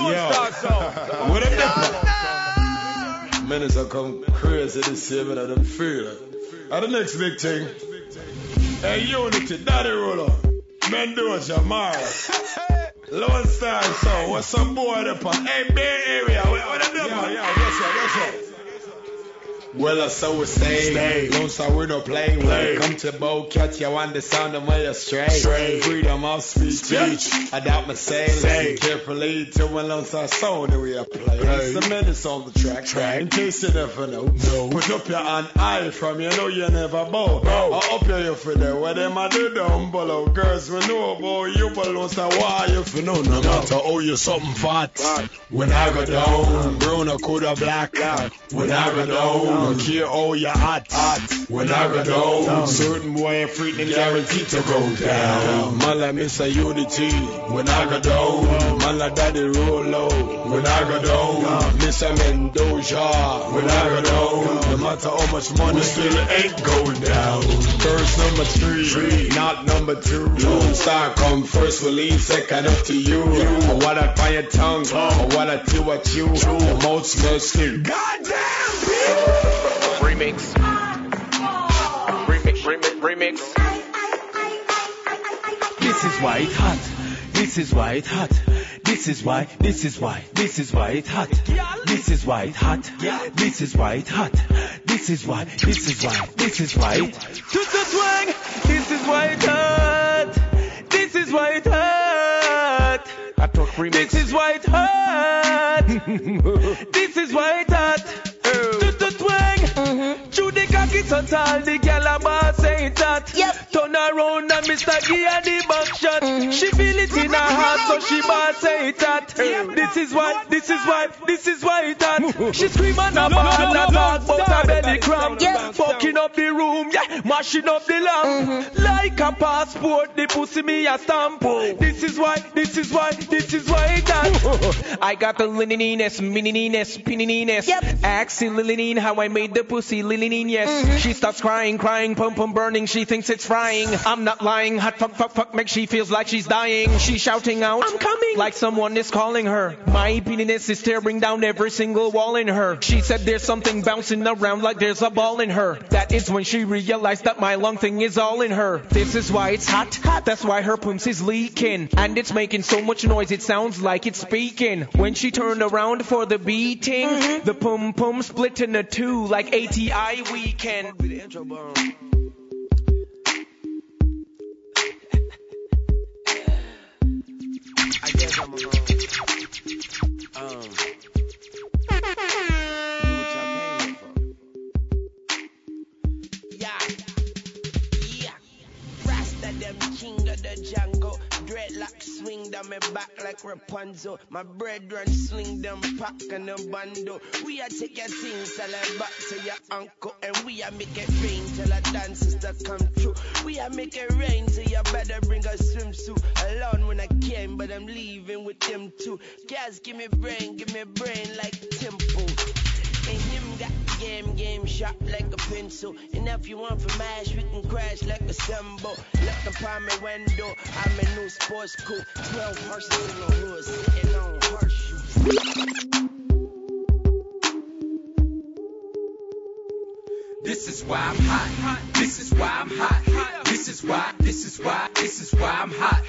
menace. I Lone Yo. Star sound. What them different? Menace come crazy this year, but I don't feel it. And the next big thing, hey Uni-T, Daddy Rolo, Mendoja, Mara, Lone Star Sound, what's some boy up on? Hey Bay Area, what, what them different? Yeah, yeah, that's right, that's right. Well, I so we stay. stay. Lone Star, we don't play. When come to bow, catch you on the sound of my stray. stray. Freedom of speech. speech. I doubt my say. say. Carefully to when Lone Star sound that we are playing. It's the minutes on the track. track. In case you never know. No. Put up your hand high from you know you never bow. No. I up your you for there. What them I do down below. Girls, we know about you, but Lone Star, why you for no? No matter how you something fat. When I go down, brown or coulda black. When I go down, don't care how you hot. hot. When I go down, certain boy and freak them guaranteed to go down. Man like Mr. Uni-T. When I go down, man like Daddy Rolo. When I go down, Mr. Mendoja. When I go down, no matter how much money, still ain't going down. First number three, not number two. Lone Star come first, we leave second up to you. What I find your tongue, what I do what you. The mouth smells. Goddamn, Remix. Remix, remix, remix. This is why it's hot. This is why it's hot. This is why, this is why, this is why it's hot. This is why it's hot. This is why it's hot. This is why, this is why, this is why. To the swing. This is why it's hot. This is why it's hot. I talk remix. This is why it's hot. this is why it's hot. Mm-hmm. To so tall, the gal a boss say it hot. Yep. Turn around and Mr. Gia the back shot. Mm-hmm. She feel it in her heart, so she boss say it hot. This is why, this is why, this is why it hot. She scream and a ball and a talk about her belly cramp. Fucking up the room, yeah, mashing up the lamp. Mm-hmm. Like a passport, the pussy me a stamp. This is why, this is why, this is why it hot. I got the lininess, mininess, pininess. Yep. Asking Lilinine how I made the pussy Lilinine, yes. Mm-hmm. She starts crying, crying, pum pum burning. She thinks it's frying. I'm not lying. Hot fuck fuck fuck make she feels like she's dying. She's shouting out, I'm coming. Like someone is calling her. My penis is tearing down every single wall in her. She said there's something bouncing around like there's a ball in her. That is when she realized that my lung thing is all in her. This is why it's hot. hot. That's why her pumps is leaking. And it's making so much noise it sounds like it's speaking. When she turned around for the beating, mm-hmm. the pum pum split into two like ATI weekend. I guess I'm alone. Um. Yeah, yeah. Rasta them king of the jungle. Dreadlock swing down my back like Rapunzel. My brethren swing them pack and a bundle. We are take your things, tell it back to your uncle. And we are make it rain till our dances to come true. We are make it rain so you better bring a swimsuit. Alone when I came, but I'm leaving with them too. Guys, give me brain, give me brain like temple. And him got the game, game sharp like a pencil. And if you want for mash, we can crash like a symbol. Look upon my window, I'm a new sports cool. 12 horses in the hood, sitting on horseshoes. This is why I'm hot. This is why I'm hot. This is why, this is why, this is why I'm hot.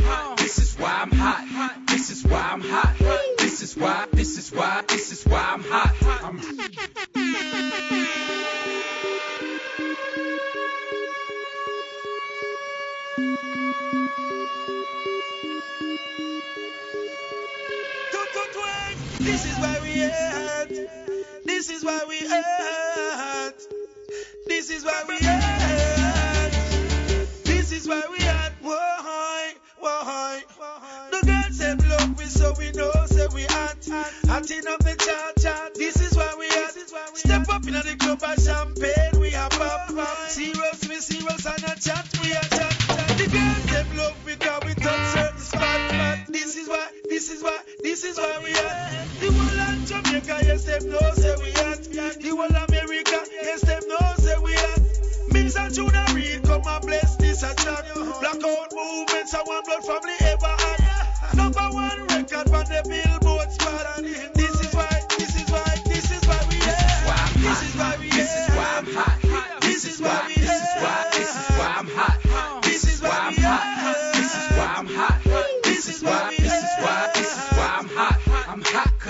Why we at. This is why we at. This is why we at. Why? Why? The girls say love we so we know say we at. Acting up the chat chat. This is why we at. Step up in the club and champagne we are pop. Serious we serious and a chat we a chat. The girls them love we cause we touch certain spot. This is why. This is why. This is why we at. Jamaica yes them know say we at. The whole America yes them know say we at. Mix and tuna read come and bless this a chat. Blackout movements and one blood family ever had. Number one record on the billboard spot. This is why. This is why. This is why we at. This is why we This is why I'm hot. This is why, this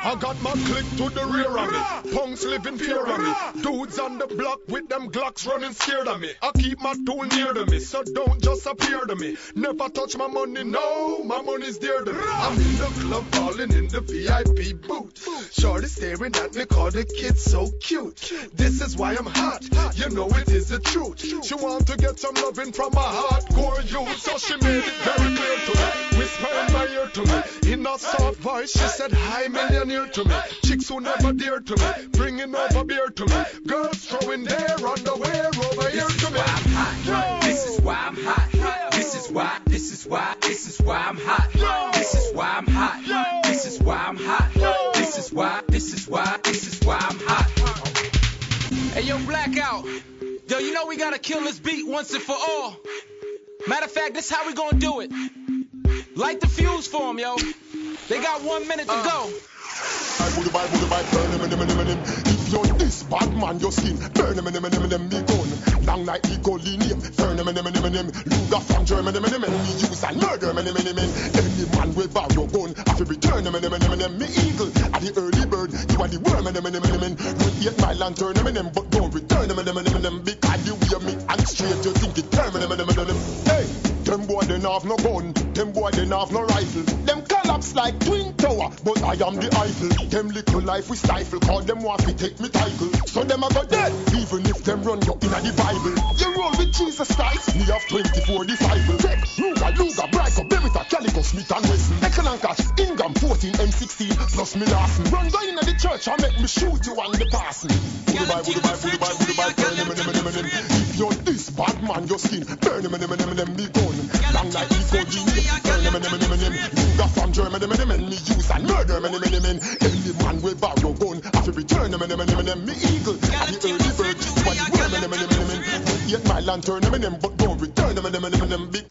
I got my click to the rear of me. Punks living fear of me. Dudes on the block with them Glocks running scared of me. I keep my tool near to me, so don't just appear to me. Never touch my money, no, my money's dear to me. I'm in the club falling in the VIP booth. Shorty staring at me, call the kid so cute. This is why I'm hot, you know it is the truth. She want to get some loving from a hardcore youth, so she made it very clear to me. Whisper in my ear to me, in a soft voice, she said, Hi, millionaire to me. Chicks who never dear to me, bringing over beer to me. Girls throwing their underwear over here to me. This is why I'm hot. This is why, this is why, this is why I'm hot. This is why I'm hot. This is why I'm hot. This is why, this is why, this is why I'm hot. Hey, yo, Blackout. Yo, you know we gotta kill this beat once and for all. Matter of fact, this how we gonna do it. Light the fuse for 'em, yo. They got one minute to uh. go. I would buy, would buy, burn him, him, him, him. If you're this bad man, your skin, burn him, him, him, him, me gun. Long night, me go name, burn him, him, him, him, him. Luger from Germany, him, him, me use and murder him, him, him, him. Any man bow your gun, I feel return him, him, him, him, him. Me eagle, at the early bird, you are the worm, him, him, him, him, him. Hate my lantern, him, him, but don't return him, him, him, him, him. Because you wear me and straight, you think it turn him, him, him, him, him. Hey, them boy, they have no gun, them boy, they have no rifle. Them collapse like twin tower, but I am the Eiffel. Them little life we stifle, call them want to take me title. So them a go dead, even if them run you in the Bible. You roll with Jesus Christ, me have 24 disciples. Tech, Luger, Luger, Brico, Beretta, Calico, Smith and Wesson. Ecolancash, Ingham, 14, M16, plus me Larson. Run go in the church and make me shoot you on the passing. Goodbye, goodbye, goodbye, goodbye, burn him, him, him, him, him. If you're this bad man, your skin, burn him, him, him, him, him, me gun. Long like me go burn him, him, him, him, him, him. Luger from Germany, him, him, me use and murder him, him, him, him, him. Any man will borrow gun, I return him, him, him, me eagle. And the early bird, are the him, him, him, him, him. Don't my lantern, him, him, but don't return him, him, him, him, big.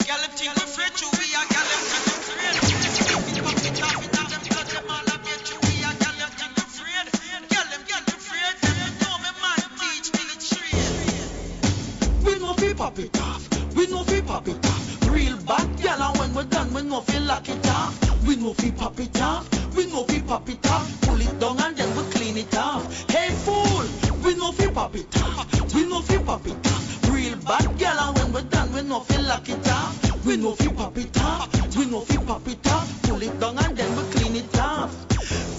Fi lock it off. We no fi pop it off. We no fi pop it off. Pull it down and then we clean it off. Hey fool, we no fi pop it off. We no fi pop it off. Real bad gal and when we're done, we no fi lock it off. We no fi pop it off. We no fi pop it off. Pull it down and then we clean it off.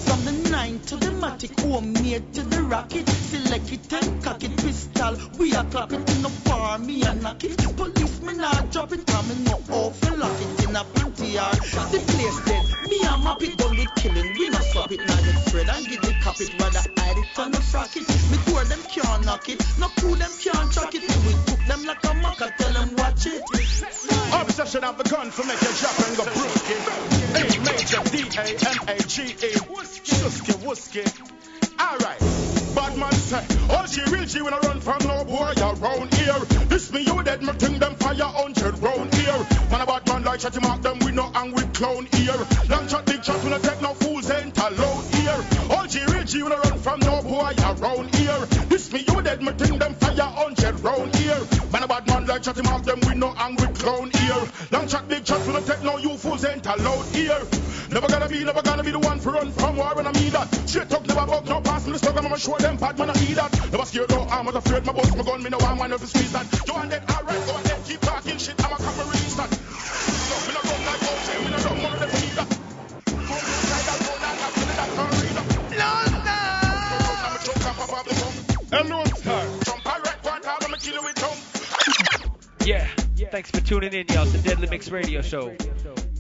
From the nine to the matic, homemade to the rocket. Select it and cock it, pistol. We are clap it in the bar, me and knock it. Police me not drop it, come in no awful lock it in a panty yard. The place dead, me and map it done with killing. We not swap it, not get spread and give the cop it. Rather hide it on the frock it. Me tour them can't knock it, no cool them can't track it. Me will cook them like a maca, tell them watch it. Obsession of the gun to make you drop and go brookie. A major D A M A G E. Shuski wooski. Alright. Bad man say, she real when I run from no boy around here. This me you dead, me think them fire hundred round here. Man a bad man like chatty mark them we no angry clown here. Long chat, big chat, we no take no fools ain't alone here. All G real when I run from no boy around here. This me you dead, me think them fire hundred round here. Man a like chatty mark them with no angry clown here. Long chat, big chat, we no take no you fools ain't allowed here. Never gonna be, never gonna be the one for run from war when I mean that. Straight up, never bug, no pass me the struggle, I'ma show them bad man I need that. Never scared, no, I'm not afraid, my boss, my gun, me no one man of the squeeze that. You want that, alright, go ahead, keep talking shit, I'ma come and release that. So, me no run like OJ, me no run one of them need that. Go inside that, go Yeah. Thanks for tuning in, y'all. It's the Deadly Mix Radio Show.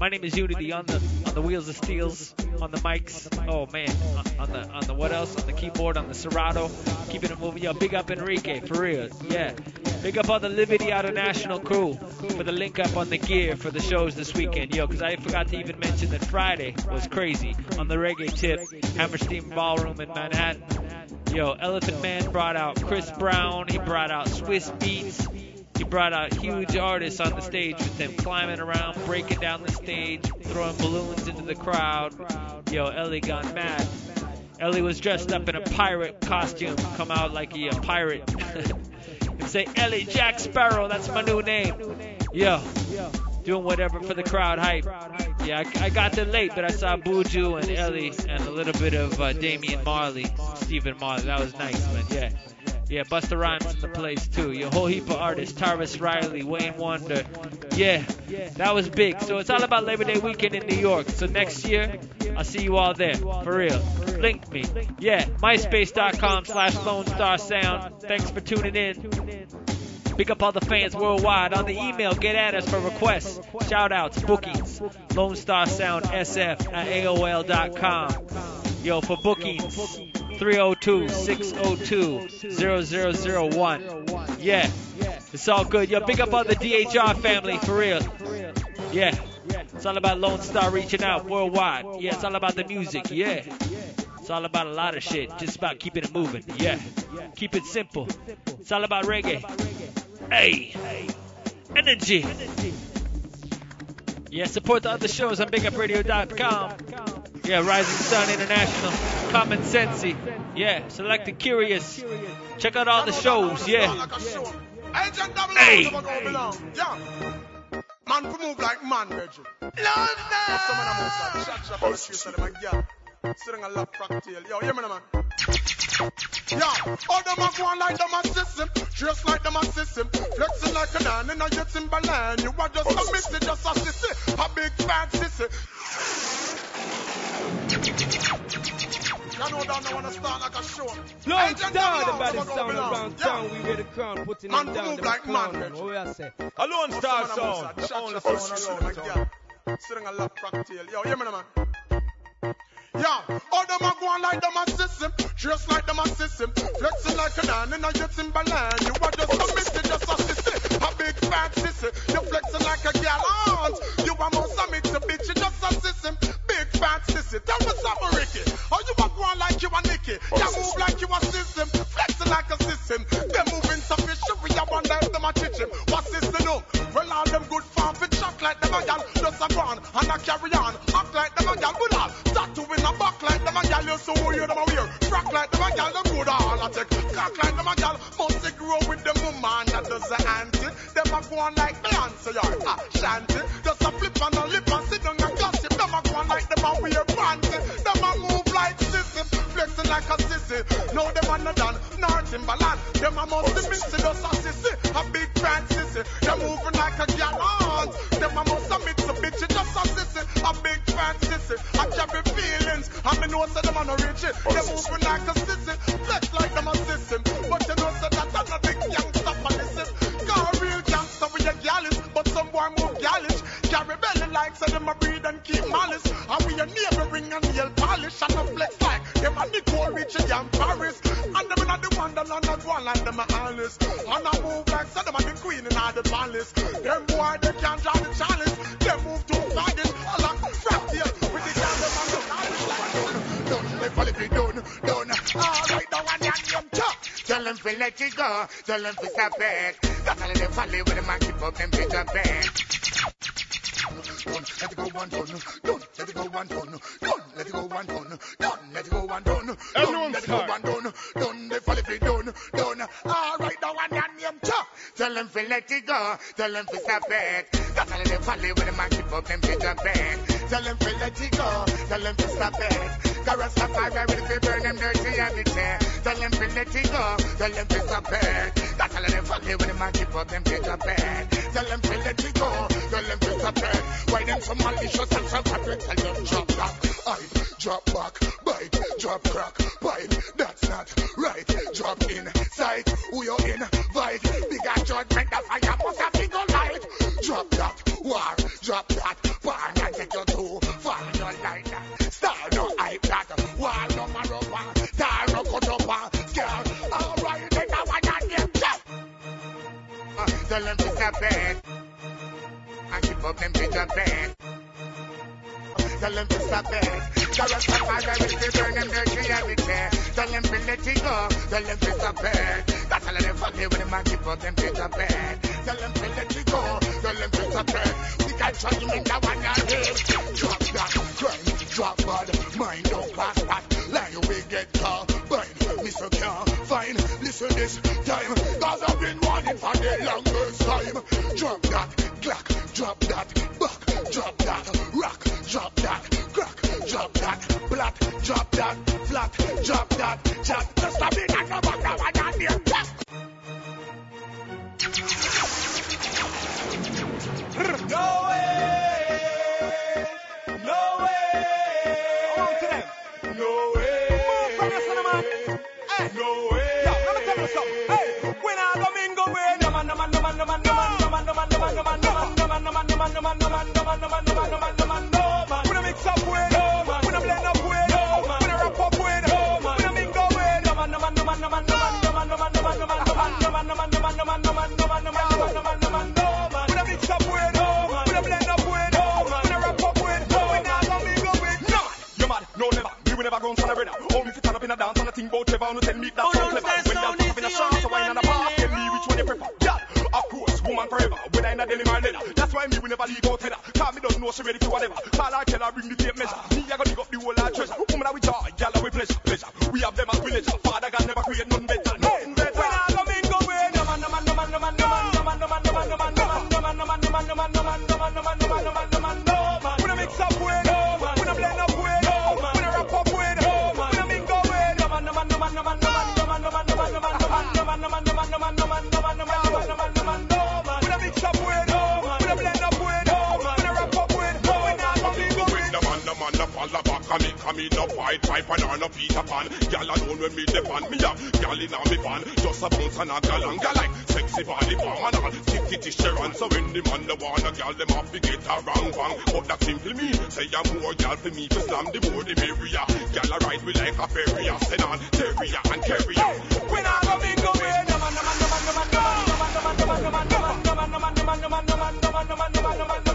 My name is Uni-T on the on the wheels of steels, on the mics. Oh man, on, on the on the what else? On the keyboard, on the Serato, keeping it moving. Yo, big up Enrique for real. Yeah, big up on the Liberty Out of National crew for the link up on the gear for the shows this weekend. Yo, because I forgot to even mention that Friday was crazy on the reggae tip, Hammerstein Ballroom in Manhattan. Yo, Elephant Man brought out Chris Brown. He brought out Swizz Beatz. He brought out huge artists on the stage with them climbing around, breaking down the stage, throwing balloons into the crowd. Yo, Ellie gone mad. Ellie was dressed up in a pirate costume, come out like he a pirate. and say Ellie Jack Sparrow. That's my new name. Yo, doing whatever for the crowd hype. Yeah, I, I got there late, but I saw Buju and Ellie and a little bit of uh, Damian Marley, Stephen Marley. That was nice, man. Yeah. Yeah, Busta Rhymes in the place too. Your whole heap of artists, Tarrus Riley, Wayne Wonder. Yeah, that was big. So it's all about Labor Day weekend in New York. So next year, I'll see you all there. For real. Link me. Yeah, myspace.com slash Lone Star Sound. Thanks for tuning in. Pick up all the fans worldwide. On the email, get at us for requests, shout outs, bookings. Lone Star Sound SF at AOL.com. Yo, for bookings, 302-602-0001. Yeah, it's all good. Yo, pick up on the DHR family, for real. Yeah, it's all about Lone Star reaching out worldwide. Yeah, it's all about the music. Yeah. It's all about a lot of shit. Just about keeping it moving. Yeah. Keep it simple. It's all about reggae. Hey. Energy. Yeah, support the other shows on BigUpRadio.com. Yeah, Rising Sun International. Common Sensey. Yeah, Select the Curious. Check out all the shows. Yeah. Hey. Man, move like man, Reggie. Love that. Some of them outside, shot shot on the streets of them, and yeah. Sitting a love cocktail. Yo, hear me now, man. Yeah, all them a go on like them a system, just like them a system, flexing like a man in a your Timberland. You are just a missy, just a sissy, a big fat sissy. You know that I wanna start like a show. Long Agent Star, the double baddest O, so sound go belong. around Yeah. town. We wear the crown, putting Man, them down. move them like clown, man, man. What we I say? A Lone Star sound, the only sound around town. Sitting a love cocktail. Yo, hear me now, man. Yeah, all them a go on like them a system, just like them a system, flexing like a man in a your Timberland. You are just a missy, just a sissy, a big fat sissy. You flexing like a gal aunt. You a mix, a bitch, you just a system, big fat sissy. Tell me something, Ricky. Or you a go on like you a Nicky. You move like you a system, flexing like a system. They moving so fishy, a wonder if them a teach him. What's this to know? Well, all them good farm fit chocolate, them a gal, just a go on and a carry on, act like them a gal, them a gal, you so you them a wear. Rock like them a gal, them good all a take. Cock like them a gal, must they grow with them woman that does the auntie. Them a go on like Beyonce or Shanty. Just a flip on a lip and sit down and gossip. Them a go on like them a wear panty. Them a move like sissy, flexing like a sissy. Now them a no done, nor Timberland. Them a must be missing just a sissy, a big fat sissy. Them moving like a gal aunt. Them a must a mix a bitch, just a sissy, a big fat sissy. I carry feelings, and me know say them a no rich it. Them moving like a sissy, flex like them a system. But you know say that I'm a big gangster policy. Got a real gangster with your gallus, but some boy move gallish. Carry belly like say them a breed and keep malice. And we a neighboring and nail polish and a flex like them a Nicole Richie and Paris. And them a the wonderland and one like them a Alice. And I move like say them a the queen in all the palace. Them boy they can't draw the chalice. Now and name top. Tell them to let it go, tell them to stop it. That's how they follow with the man keep up them big up it. Don't let it go one ton. Don't let it go one ton. Don't let it go one ton. Don't let it go one ton. Don't let it go one ton. Don't they fall if you done, done. Alright now and your name top. Tell them to let it go, tell them to stop it. That's how they follow with the man keep up them big up it. Tell them to let it go. Tell them to stop it. Cause Rastafari will be burn them dirty habits. eh. Tell them to let it go. Tell them to stop it. That's how they follow with the man keep up them big up it. Tell them to let it go. Tell them to stop it. Why them so malicious and so corporate? Tell them drop back. I drop back. Bite. Drop crack. Pipe. That's not right. Drop in. Sight. Who you invite? Bigger judgment. The fire must have bigger light. Drop that. War. Drop that. Bar. And take you too far. Don't like that. Star no hype that. Wall no marrow. Star no cut up. Girl. Alright. Then I want your name. Drop. Uh, Tell them to stop it. And keep up them big up it tell them it's the best. Tell us the father is the burn and mercy and. Tell them to let it go, tell them it's the best. That's all they forget with the man give them it's the best. Tell them to let it go, tell them it's the best. We can't trust him in the one yard hit. Drop that, grind, drop bud, mind don't pass that. Lie We get caught, bind, Mr. Can't fine. Listen this time, cause I've been warning for the longest time. Drop that, glack, drop that, back drop that, rock, drop that, crack, drop that, black, drop that, flat, drop that, chat, just a bit and no back now and that name back. No way, no way, Come on to them. No way, Move from your cinema. Hey. No way. Yo, let me tell you something. Hey. And a thing about clever. No tell me that Oh, sound no, clever. When sound that is up in a the so wine and a one park. Tell me which one you prefer. Yeah, of course, woman forever. Whether in a denim or leather. That's why me will never leave out header. Cause me don't know she ready for whatever. Call her, tell her, bring the tape measure. Me, I gonna dig up the whole lot treasure. Woman, I with joy, I with pleasure, pleasure. We have them as village. Father no pipe and on no Peter Pan. Gyal alone when me depend me have gyal in me van, just a bounce and a galang like sexy body and all. Stick it to Sharon, so when the man the wanna gyal them have to get a wrong bang. But that simply mean say I'm more gyal for me to slam the more the merrier. Gyal a ride me like a ferry, I send on terrier and carrier. We not gonna mingle with. No man, no man, no man, no man, no man, no man, no man, no man, no man, no man, no man, no man, no man, no man, no man, no man, no man, no man, no man, no man.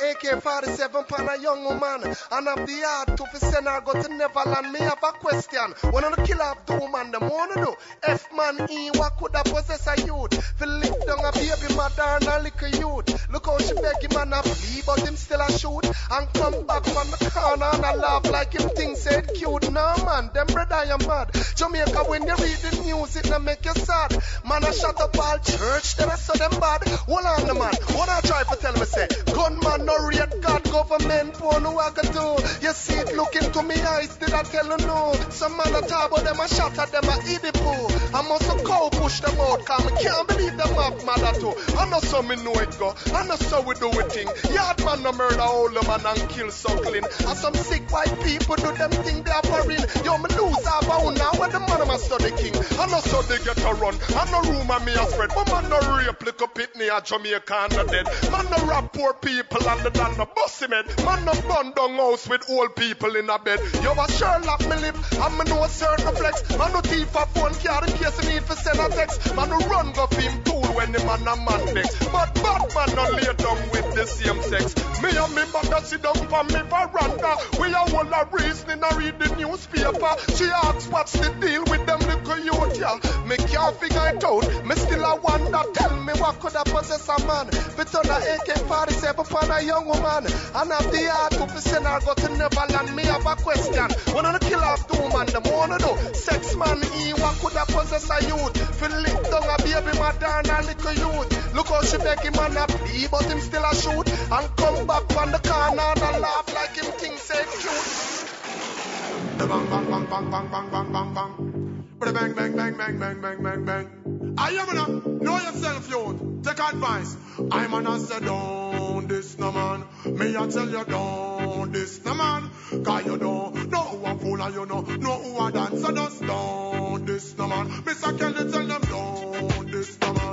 Fit on a AK-47 pan a young woman And have the heart to send her go to Neverland. Me have a question. One of the killer of the woman them wanna know F man E what could I possess a youth? Fi lift down a baby mother and a little youth. Look how she beg him and a flee but him still a shoot. And come back from the corner and a laugh like him think said cute. No man, them brother I am mad. Jamaica when you read the news it no make you sad. Man I shut up all church then I saw them bad. Hold on the man, what I try to tell me say Gunman no rate God government phone who I can do. You see it look into me eyes did I tell you no? Some man a talk about them a shot at them a poo I must a cow push them out cause me can't believe them have mother too. I know so me know it go I know so we do it thing. Yard man no murder all the man and kill suckling And some sick white people do them thing they are for real Yo me lose a own now when the man a study king? I know so they get a run I know rumor me a spread. But man no rape lick up it near Jamaica and the dead. Man no rob poor people and the dan no bossy man Man no burn down house with old people in a bed. Yo a Sherlock me live and me know certain flex Man no thief a phone card in case you need for send a text Man no run go film tool when the man a man next But bad man no lay down with the same sex. Me and me mother sit down for me veranda. We a whole a reasoning I read the newspaper. She asks what's the deal with them little youth y'all? Me can't figure it out. Me still a wonder. Tell me what could I possess a man. Fit on a AK-47 upon a young woman. And have the heart to send her go to Neverland. Me have a question. When the kill off two man the wanna know. Sex man E what could I possess a youth? Fi lick down a baby and little youth Look how she beg him and a plea But him still a shoot And come back from the corner And a laugh like him think say cute Bang bang bang bang bang bang bang bang bang. Bang bang bang bang bang bang bang bang bang. I am gonna know yourself, youth. Take advice. I'm gonna say don't this no man. Me I tell you don't this no man. Cause you don't know who a fool and you know know who a dance. So just don't this no man. Mr. Kelly tell them don't this no man.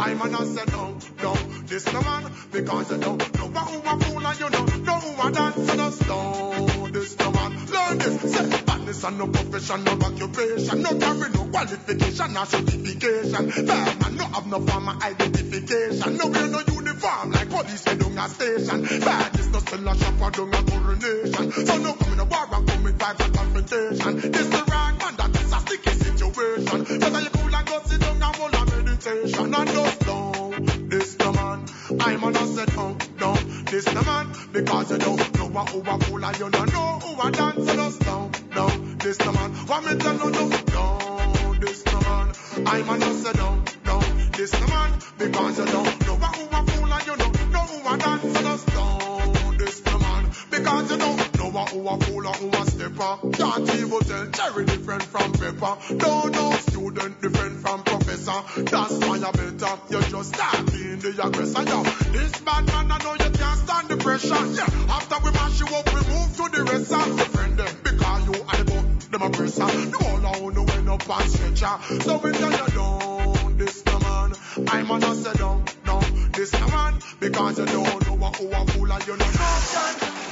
I'm gonna say don't don't this no man. Because you don't know who a fool and you know know who a. So just don't this no man. Learn this. Say badness and no profession, no occupation, no carry no qualification, no certification. Fair man, no have no formal identification, no wear no uniform Reform like police head down a station. Badness no sell a shop or down a coronation. So no come in war and come with vibes confrontation. This the wrong man that is a sticky situation. Better you cool and go sit down and hold a meditation and just down. This the man. I'm on a set oh, down, down. This the man because you don't know what who a fool and you don't know who a dance and us down, down. This the man. What me tell you no, down. This the man. I'm on a set oh, down, down. This the man because you don't know what who a fool you don't know who a dance and us down. This man because you don't know who a fool and who a stepper. Can't even tell cherry different from pepper. Don't know student different from professor. That's why you better you just start being the aggressor. Yo, this bad man I know you can't stand the pressure. Yeah, after we mash you up, we move to the rest of the friend because you are the them a presser. The whole I know when up and stretcher. So we tell you down, this man. I'm on a say down, down, this man because you don't know what who a fool and you know.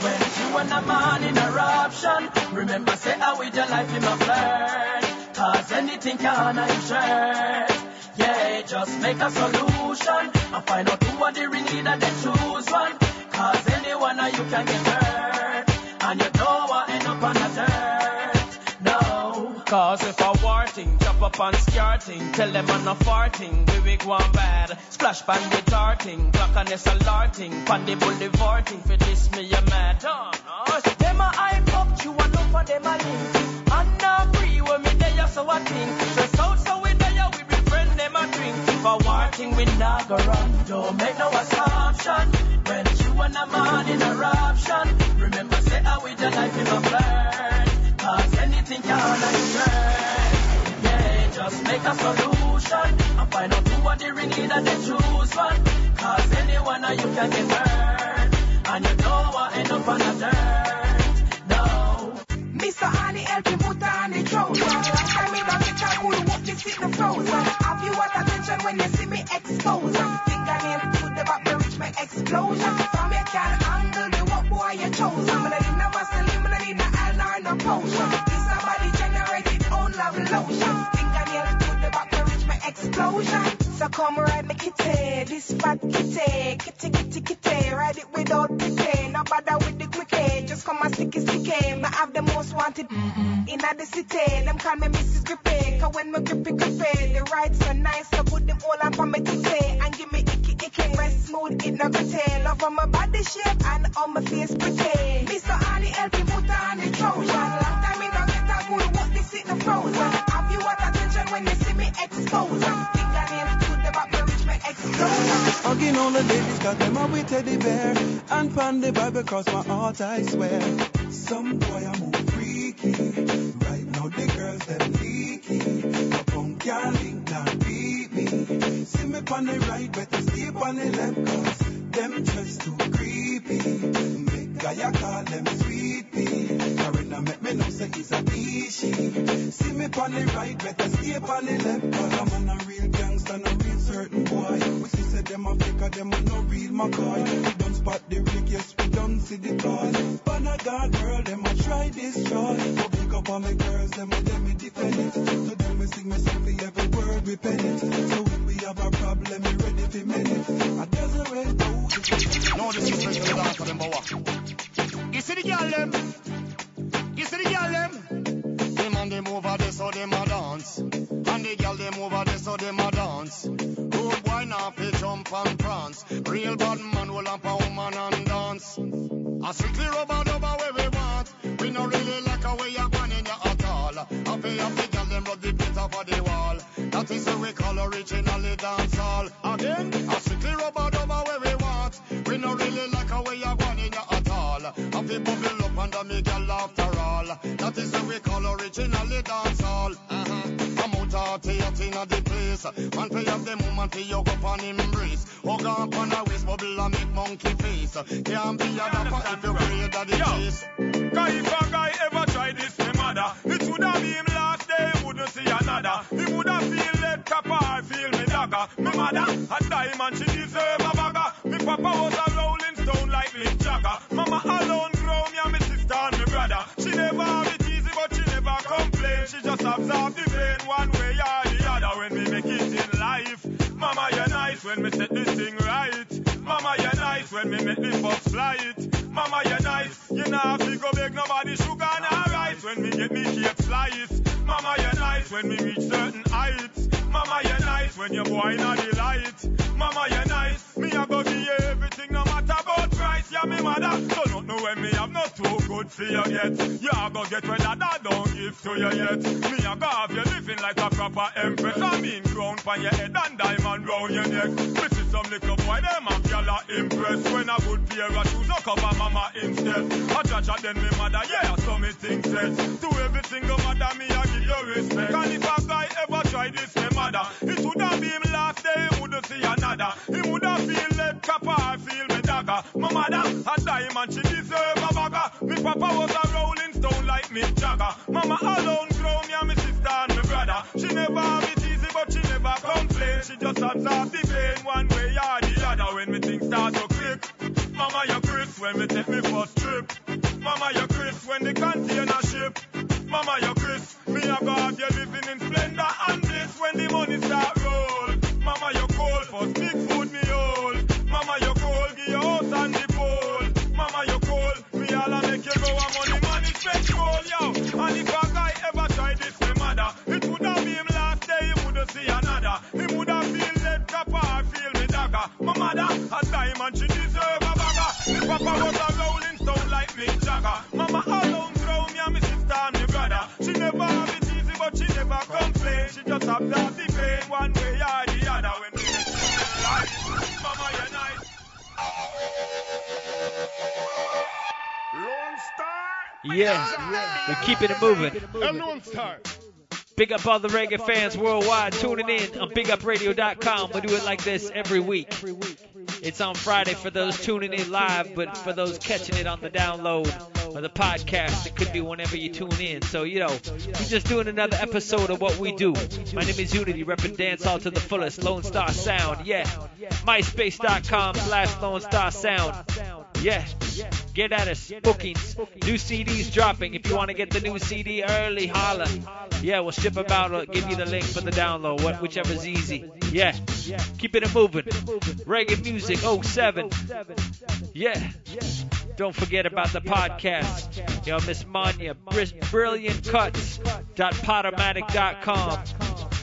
When you and a man in eruption, remember say how with your life in my flirt. Cause anything can I shirt. Yeah, just make a solution and find out who are the ringleader, then choose one. Cause anyone you can get hurt. And you don't Cause if I warting, chop up on scarting, tell them I'm not farting, we we go on bad. Splash with darting, clock and it's a larting, pan the boulevarting, for this me a mad. Oh, no. Them a hype you and look for them a link. And not free when me there, so I think. Stress out, so we there, we be friend them a drink. If I warting, we not go run. Don't make no assumption. When you and a man in a eruption, remember say how with your life in a flirt. I Yeah, just make a solution and find out who are the ringleader, then choose one. Cause anyone you can get hurt. And you don't want end up on a dirt. No. Mr. Honey help you put on the trouser. Tell me get a cool what this in the frozen. Have you what attention when you see me come ride me kitty, this fat kitty, kitty kitty kitty, ride it without pity, no bother with the quickie, just come and sticky sticky. Me have the most wanted mm-hmm. in the city. Them call me Mrs. Grippy, cause when me grippy grippy, the ride so nice, so good them all up on me titty, and give me icky icky, rest smooth, it no gritty. Love on my body shape and on my face pretty. Mr. Honey help me put on the Trojan. Long time me don't get a good what this in the frozen. Have you what attention when you see me expose? Hugging all the ladies, got them up with teddy bear. And pan the Bible across my heart, I swear. Some boy I'm move freaky. Right now the girls them leaky. My punk can't link, not beat me. See me on the right, better stay on the left, cause them just too creepy. Make guy call them sweet pea. Karina make me know say it's a niche. See me on the right, better stay on the left, cause I'm on a real gangster, no real certain boy. We them a fake, uh, them a no real McCoy. We don't spot the rig, yes, we don't see the toy. But I got girl, them a try destroy. Go pick up on my girls, them a them me defend it. So them me sing me song every word we pen it. So when we have a problem, we ready for minute. A dozen red No disrespect to the dance them, but You see the girl them? You see the girl them? Them over there, so them a dance. And the girl them over there, so them a dance. Rude boy now fi jump and prance. Real bad man will up a woman and dance. A strictly rubber dubber where we want. We no really like a way you going in ya at all. Up the girl them rub the paint off of the wall. That is what we call originally dance hall. Again, a strictly rubber dubber where we want. We no really like a way you going in ya at all. Fi bubble up under me girl all. That is what we call originally dance hall. Uh-huh. I'm out of theatre in the place. Man play up the moment for you go on him embrace. Hug up on a waist bubble and make monkey face. Can't be a dapper if you afraid of the chase. Cause if a guy ever try this, me mother, it would have been him last day, wouldn't see another. He would have feel lead copper, I feel me dagger. Me mother, a diamond, she deserve a bagger. Me papa was a rolling stone like Mick Jagger. Mama alone grow me and me sister brother. She never have it easy, but she never complain. She just absorb the pain one way or the other when we make it in life. Mama, you're nice when me set this thing right. Mama, you're nice when we make the fuck flight. Mama, you're nice. You know have to go beg nobody sugar and rice. When me get me cake slice. Mama, you're nice. When me reach certain heights. Mama, you're nice. When your boy not delight. Mama, you're nice. Me a go give you everything no matter Yeah, me mother. So don't know when me have not too good for you yet. You a go get when that don't give to you yet. Me a go have you living like a proper empress. I mean crown pon your head and diamond round your neck. Me see some little boy them a gyal a impress. When a good pair of shoes no cover mama instead. A judge a then me mother yeah so me think said. To every single mother me a give you respect. And if a guy ever try this me mother, it woulda be him last day he woulda see another. He woulda feel lead copper I feel me dagger. My mother a diamond she deserve a bagger. Me papa was a rolling stone like Mick Jagger. Mama alone grow me and me sister and me brother. She never have it easy but she never complain. She just absorb the pain one way or the other when me things start to click. Mama you Chris when me take me first trip. Mama you Chris when the container ship. Mama you Chris, me a go have you living in splendor and bliss when the money start roll. A she deserve a bagger. Me papa was a rolling stone like Mick Jagger. Mama alone grow me and me sister and me brother. She never have it easy but she never complain. She just absorb the pain one way or the other when me get to life. Mama you nice. Lone Star. Yeah, we're keeping it moving. I'm Lone Star. Big up all the reggae fans worldwide tuning in on BigUpRadio.com. We do it like this every week. It's on Friday for those tuning in live, but for those catching it on the download or the podcast, it could be whenever you tune in. So, you know, we're just doing another episode of what we do. My name is Uni-T, repping dancehall to the fullest, Lone Star Sound. Yeah, MySpace.com slash Lone Star Sound. Yeah, get at us. Bookings, new CDs dropping. If you want to get the new CD early, holla. Yeah, we'll ship them out. Or give you the link for the download, whichever's easy. Yeah, keep it moving. Reggae music 07. Yeah. Don't forget about the podcast. Yo, Miss Manya, brilliant cuts. Podomatic.com.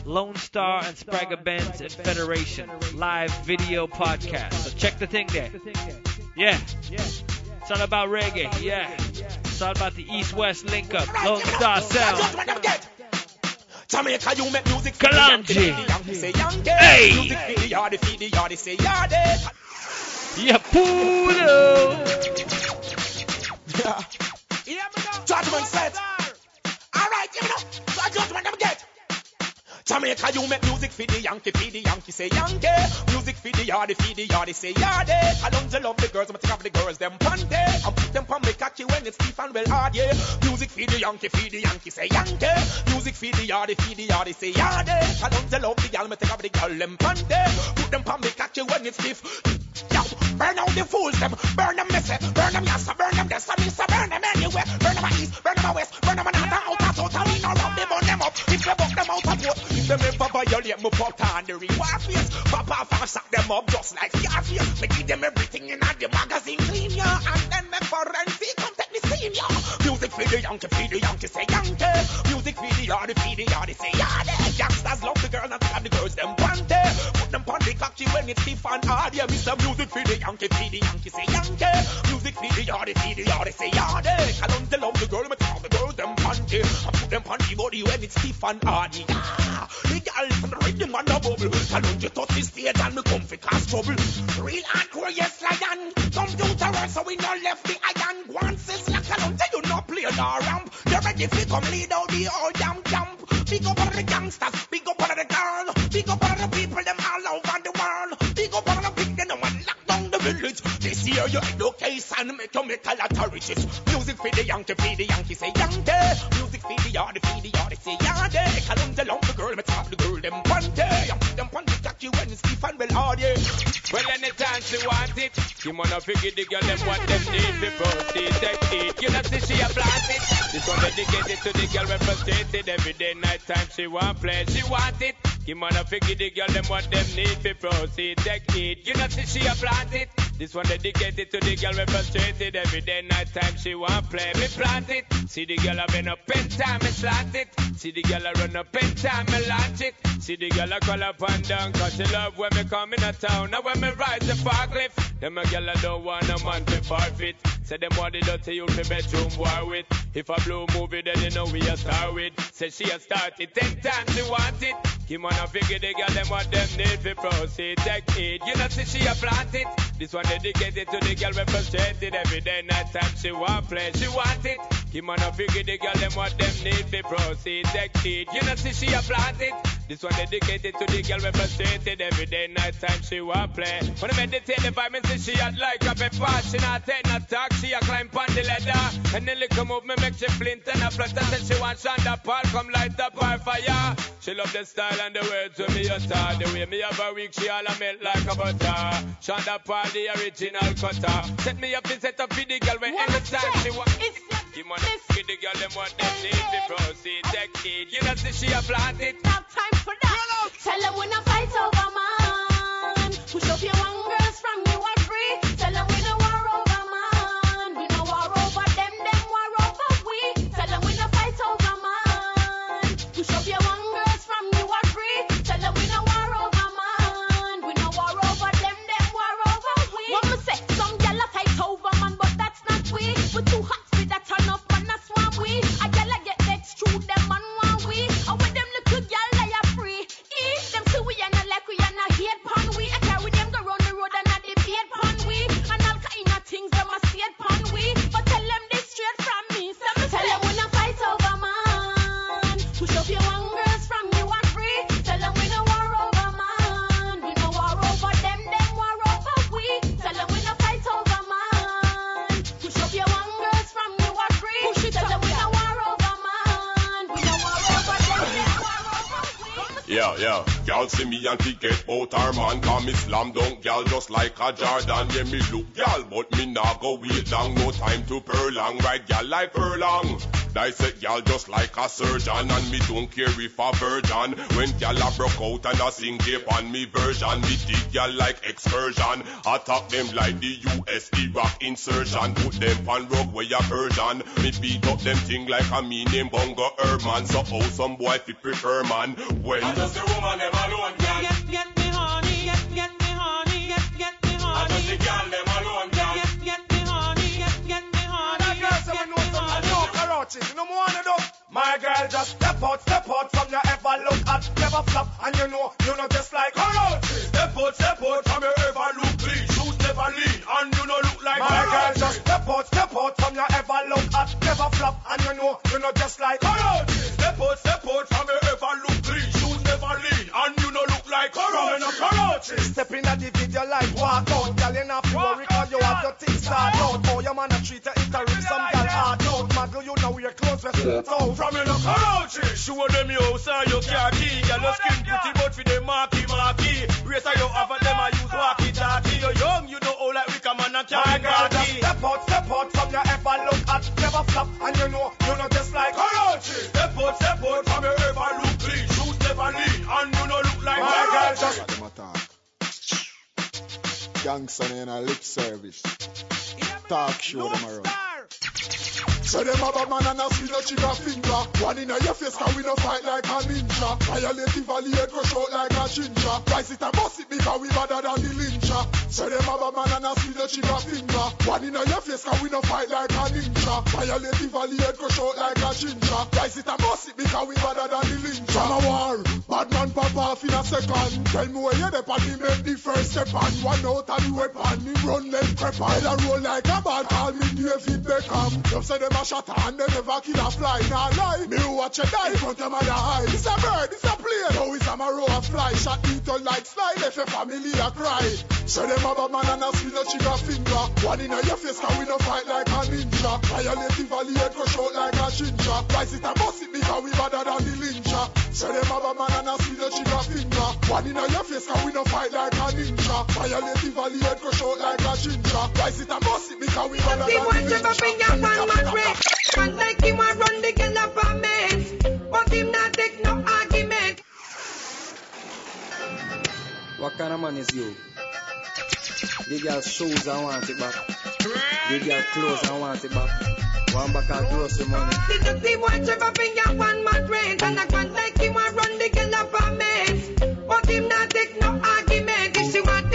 Lone Star and Spragga Benz and Federation live video podcast. So check the thing there. Yeah. It's all about reggae. Yeah. It's all about the East West link up. Lone Star Sound. Jamaica, you make music for the Yankee, Yankee say Yankee. Hey. Music for the yardie, for the yardie, say yardie. Yeah, Pudo. Yeah. Judgment set. All right, you know. So judgment them get. Jamaica, you make music for the Yankee, for the Yankee, say Yankee. Music for the yardie, for the yardie, say yardie. I don't love the girls, I'm take off the girls, them panty. I put them on me cocky when it's stiff and well hard, yeah. Music for the Yankee, for the Yankee, say Yankee. Music for the yardie, for the yardie, say yardie. I don't love the girl, me take off the girl, them panty. Put them on me cocky when it's stiff. Yo, burn out the fools, them, burn them messy, burn them yassa, burn them this, so burn them anywhere. Burn them east, burn them west, burn them a north, out, out, out, we no rub them on them up. If you buck them out of boat, if them ever violate me put on the reward face, pop off and sack them up just like Scarface. Me give them everything in the magazine clean, yeah, and then make forensic come take me scene, yeah. Music for the Yankee, for the Yankee, say Yankee. Music for the yardie, for the yardie, say yardie. Youngsters love the girl and have the girls them panty. Put them on the cocky when it's stiff and hard, yeah. Mr. Music for the Yankee, for the Yankee, say Yankee. Music for the yardie, for the yardie, say yardie. I don't love the girl, but all the girls them panty. I put them on the body when it's stiff and hard, yeah. The girl from the rhythm and the bubble. I don't you touch the stage and me come for cause trouble. Real hardcore, yes, lion. Computer so we no left the iron. One says like I don't tell you no play no ramp. You're ready to come lead out the old damn camp. Big up all the gangsters, big up all the girl, big up all the people them the village. This year you education make you make a lot. Music for the Yankee, for the Yankee say Yankee. Music for the yardie, for the yardie say. I don't tell the girl, me top the girl them one day. I'm them on the cocky when well hard, yeah. Well, anytime she want it, you wanna figure the girl them what them need before she take it. You know, see she a plant it. This one dedicated to the girl when frustrated every day, night time she want play, she want it. You wanna figure the girl them what them need before she take it. You know, see she a plant it. This one dedicated to the girl we frustrated every day, night time she want play. Me plant it. See the girl I been up in time, me slant it. See the girl I run up in time, me launch it. See the girl I call up and down, cause she love when me come in a town. Now when me rise the park lift, them a girl I don't want no man to forfeit. Say them want the dirty you me bedroom war with. If a blue movie, then you know we a star with. Say she a started ten times, she want it. Kim on a figure the girl them what them need for proceed. Take it, you know see she a plant it. This one dedicated to the girl we frustrated every day, night time she want play, she want it. Kim on a figure the girl them what them need for proceed. Take it, you know see she a plant it. This one dedicated to the girl we frustrated every day, night time she want play. When I meditate the vibe, see she hot like a pepper. She not take no talk, she a climb on the ladder. And then little move me make she flint and a flutter. Said she want Sean Da Paul come light up her fire. She love the style and the words when me utter. The way me have a week, she all a melt like a butter. Sean Da Paul, the original cutter. Set me up and set up for the girl when anytime she want. Give money for the girl them what them need to proceed. Take it, you know see she a plant it. Now time for that. Oh. Tell them we not fight over man. Push up your one Yeah. Gal see me and fi get out her man Cause me slam dunk gal just like a Jordan Yeah, me look gal but me nah go wait long No time to prolong Right gal like furlong Dissect gal just like a surgeon And me don't care if a virgin. When gal a broke out and a sing tape on me version Me dig gal like excursion. Attack them like the US Iraq insertion. Put them on rug where a version Me beat up them thing like a me name Bongo Herman. So how some boy fi prefer man? When I just the woman them alone gal Get, get me honey, get, get me honey, get, get me honey. I just the gal them My girl just step out, step out from your ever look at, never flop, and you know, you know just like Karachi. Step out, step out from your ever look clean, shoes never lean, and you know look like My girl just step out, step out from your ever look at, never flop, and you know, you know just like Karachi. Step out, step out from your ever look clean, shoes never lean, and you know look like Karachi. Karachi. Step in at the video like walk out, girl you not worry 'cause you have your things start out. Oh, your man a treat you interim, we oh, your clothes we suit out. From you. Show them your house and your car key. Girl your skin pretty but for them marky marky. Race you have a them a use walkie talkie. You young you know all like we come on and carry khaki. Step out, step out from your ever look at, never flop, and you know you know just like Karachi. Step out, step out from your ever look clean, shoes never lean, and you know look like My girl just them attack. Gangsta in a lip service. Talk show them around. Say them a bad man and a see no trigger finger. One in a your face cause we no fight like a ninja. Violate the valley head rush out like a ginger. Rise it and bust it because we better than the lyncher Say them a bad man and a see no trigger finger. One in a your face cause we no fight like a ninja. Violate the valley head rush out like a ginger. Rise it and bust it because we better than the lyncher From war, bad man pop off in a second. Tell me where you the he make the first step on One out of the weapon, he run left prep Head a roll like a ball, call me David Beckham. Them say them a shot and they never kill a fly lie, me watch you die front of my eye It's a bird, it's a plane. Now it's a marrow a fly. Shot eat on like left your family a cry. Say them a man and a no trigger finger. One in a your face cause we no fight like a ninja. Violate the valley head rush out like a ginger. Rise it and bust it because we better than the Say them a man and a no trigger finger. One in a your face cause we no fight like a ninja. Violate the valley head rush out like a ginger. Rise it and bust it because we better than the got bring your one man. And like him a run the girl a. But him not take no argument. What kind of man is you? The girl shoes I want it back. The girl clothes I want it back. One back of grocery money. Did you see what Trevor finger one mad range and I can't like him and run the girl apartment. But him not take no argument. If she want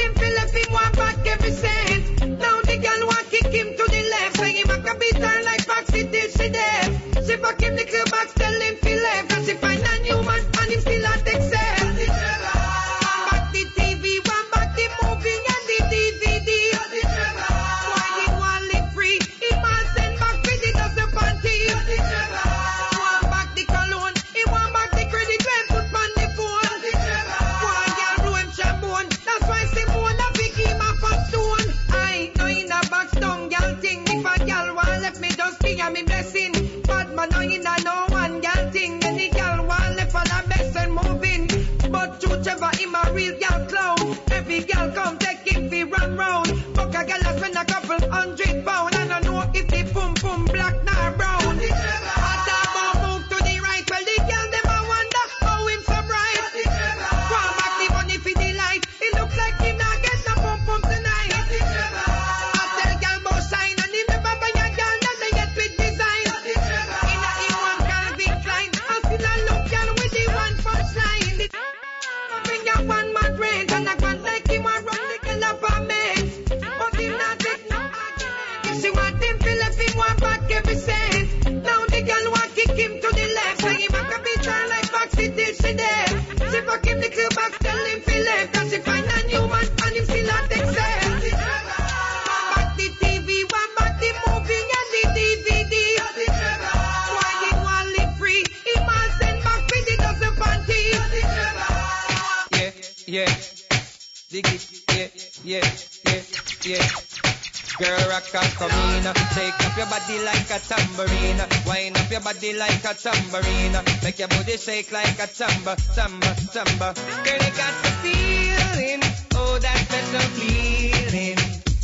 rock and come in. Take up your body like a tambourine. Wind up your body like a tambourine. Make your body shake like a tamba, tamba, tamba. Girl, you got the feeling. Oh, that special feeling.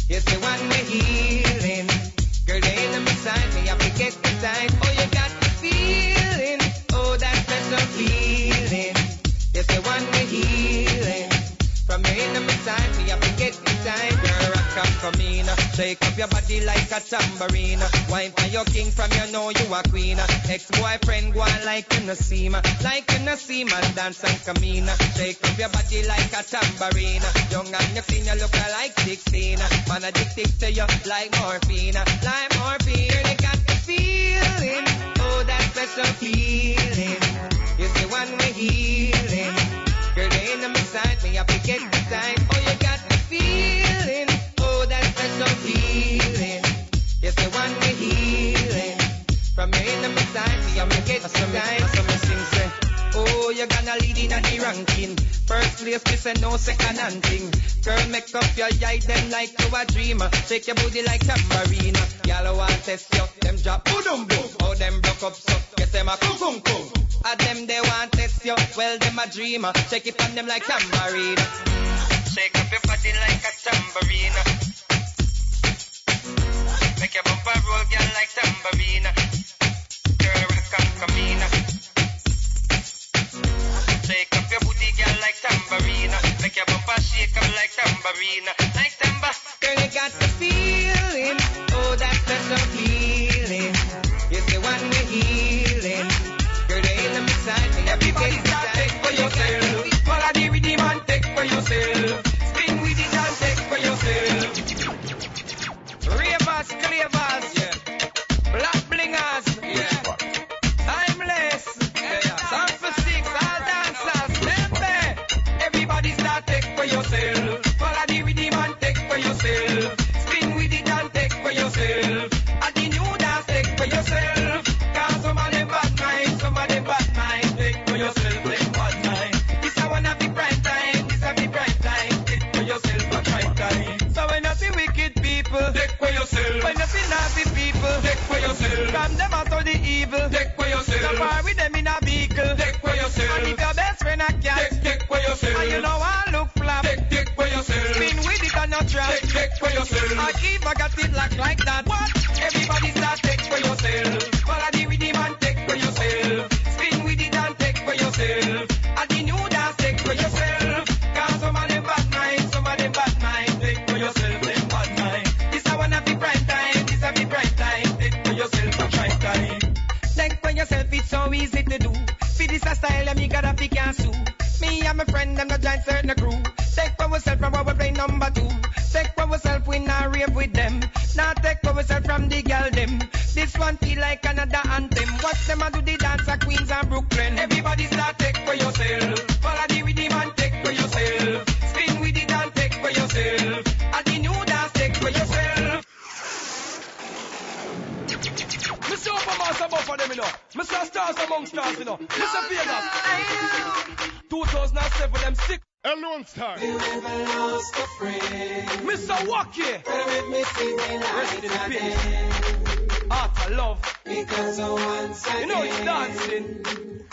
It's the one we're healing. Girl, you ain't on my. Me to get the time. Oh, you got the feeling. Oh, that special feeling. It's the one we're healing. From your in my time, me to get the time. Girl, rock and come in. Shake up your body like a tambourine. Wine for your king from you know you a queen. Ex-boyfriend go on like you no see. Like you no see man dance and come in. Shake up your body like a tambourine. Young and you clean, you look like 16. Man addicted to you like morphine. Like morphine. You got the feeling. Oh, that special feeling. It's the one we're healing. Girl, ain't on my side, me have to get the time. Shake your booty like tambourine. Y'all want test you, them drop boom boom. Oh, them broke up so, get them a kung kung kung. A them they want test you, well them a dreamer. Shake it on them like tambourine. Shake up your body like a tambourine. Make your bumper roll, girl, like tambourine. Girl, rock and come in. Shake up your booty, girl, like tambourine. Make your bumper shake up like tambourine. Like tamba. Girl, you got the feeling. Oh, that special feeling. It's the one we're healing. Girl, they ain't on my side. Me everybody start take for yourself. Follow the rhythm and take for yourself. Not trap, take, take for yourself. I keep I got it locked like that. What? Everybody start this one feel like Canada anthem. Watch them a do the dance at Queens and Brooklyn. Everybody start take for yourself. Follow the rhythm and take for yourself. Spin with it and take for yourself. At the new dance take for yourself. Mr. Overmaster more for them, you know. Mr. Stars among stars, you know. Mr. Vegas. 2007, them sick. A Star. You never lost a friend. Mr. Walkie. Rest in peace heart of love. Because once again, you know it's dancing.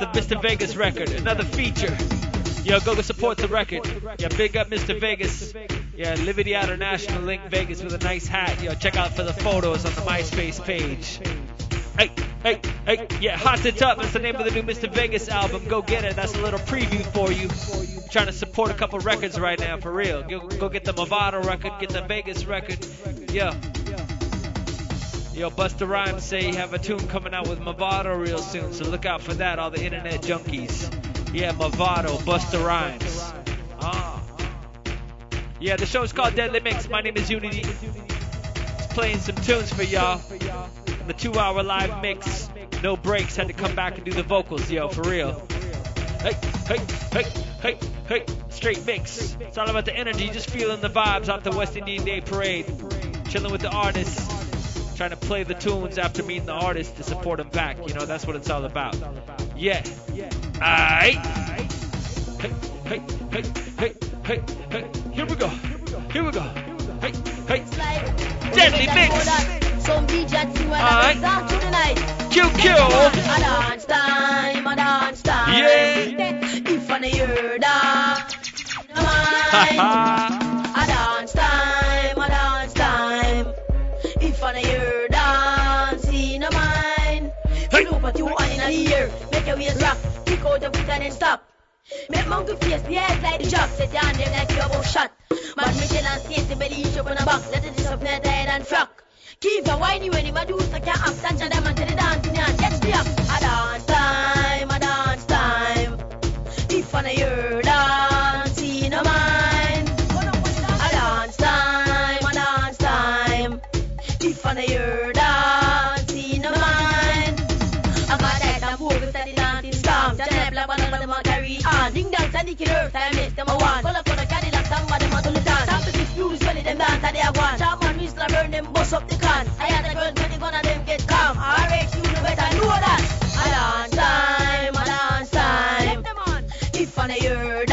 The Mr. Vegas record. Another feature. Yo, go go support the record. Yeah, big up Mr. Vegas. Yeah, Liberty International Link Vegas with a nice hat. Yo, check out for the photos on the MySpace page. Hey, hey, hey, yeah, Hot It Up. That's the name of the new Mr. Vegas album. Go get it. That's a little preview for you. trying to support a couple records right now, for real. Go, go get the Mavado record, get the Vegas record. Yeah. Yo, Busta Rhymes say he have a tune coming out with Mavado real soon, so look out for that, all the internet junkies. Yeah, Mavado, Busta Rhymes. Ah. Yeah, the show's called Deadly Mix. My name is Uni-T. Just playing some tunes for y'all. The two hour live mix. No breaks. Had to come back and do the vocals, yo, for real. Hey, hey, hey, hey, hey. Straight mix. It's all about the energy, just feeling the vibes off the West Indian Day Parade. Chilling with the artists. Trying to play the tunes after meeting the artists to support them back. You know, that's what it's all about. Yeah. Aight. Hey, hey, hey, hey, hey, hey. Here we go. Here we go. Hey, hey. Deadly mix. Some DJ see when Alright. I dance to the night. QQ. A dance time, a dance time. Yeah. If I know you're da, mine. What you want in the ear. Make your waist rock. Kick out the foot and then stop. Make monkey face, the head like the jock. Set down them like you're about shot. But me tell and state the belly each up on the back. Let it up net head and flock. Keep a whiny when a do so can't act and them and tell the dancing and catch the up. A dance time, a dance time. If I know you're leaking earth and make them a one. Call for the Cadillac, somebody a do the dance. Stop the fuse, well, them dance that they a one. Charm and whistle, burn them, bust up the can. I had a girl, when the gun of them get calm. RX, you know better, know that. I dance time, I dance time. If on the heard.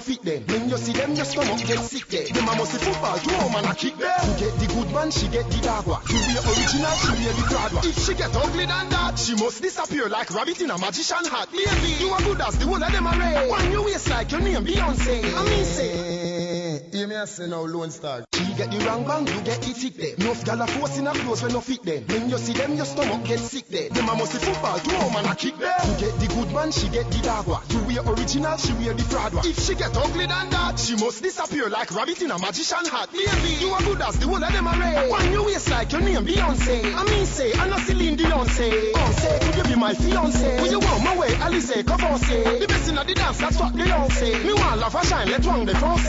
No fit them. When you see them, your stomach get sick there. Them a must football, you know man a kick them. You get the good man, she get the dog one. You wear original, she wear the fraud one. If she get ugly than that, she must disappear like rabbit in a magician hat. Baby, you are good as the whole of them array. One you waist like your name Beyonce. I mean say, eh, hear me I say now Lone Star. She get the wrong bang, you get the tick there. Enough gal a force in a clothes when no fit them. When you see them, your stomach get sick there. Them a must football, you know man a kick them. You get the good man, she get the dog one. You wear original, she wear the fraud one. If she get ugly than that, she must disappear like rabbit in a magician hat. Baby, you are good as the whole of them array. One you waist like your name Beyonce. I mean say, I'm not Celine Beyonce. Oh say, could you be my fiance? Will you want my way, Alice Cavance? The best in the dance, that's what they all say. Me want love a shine, let's wrong the France.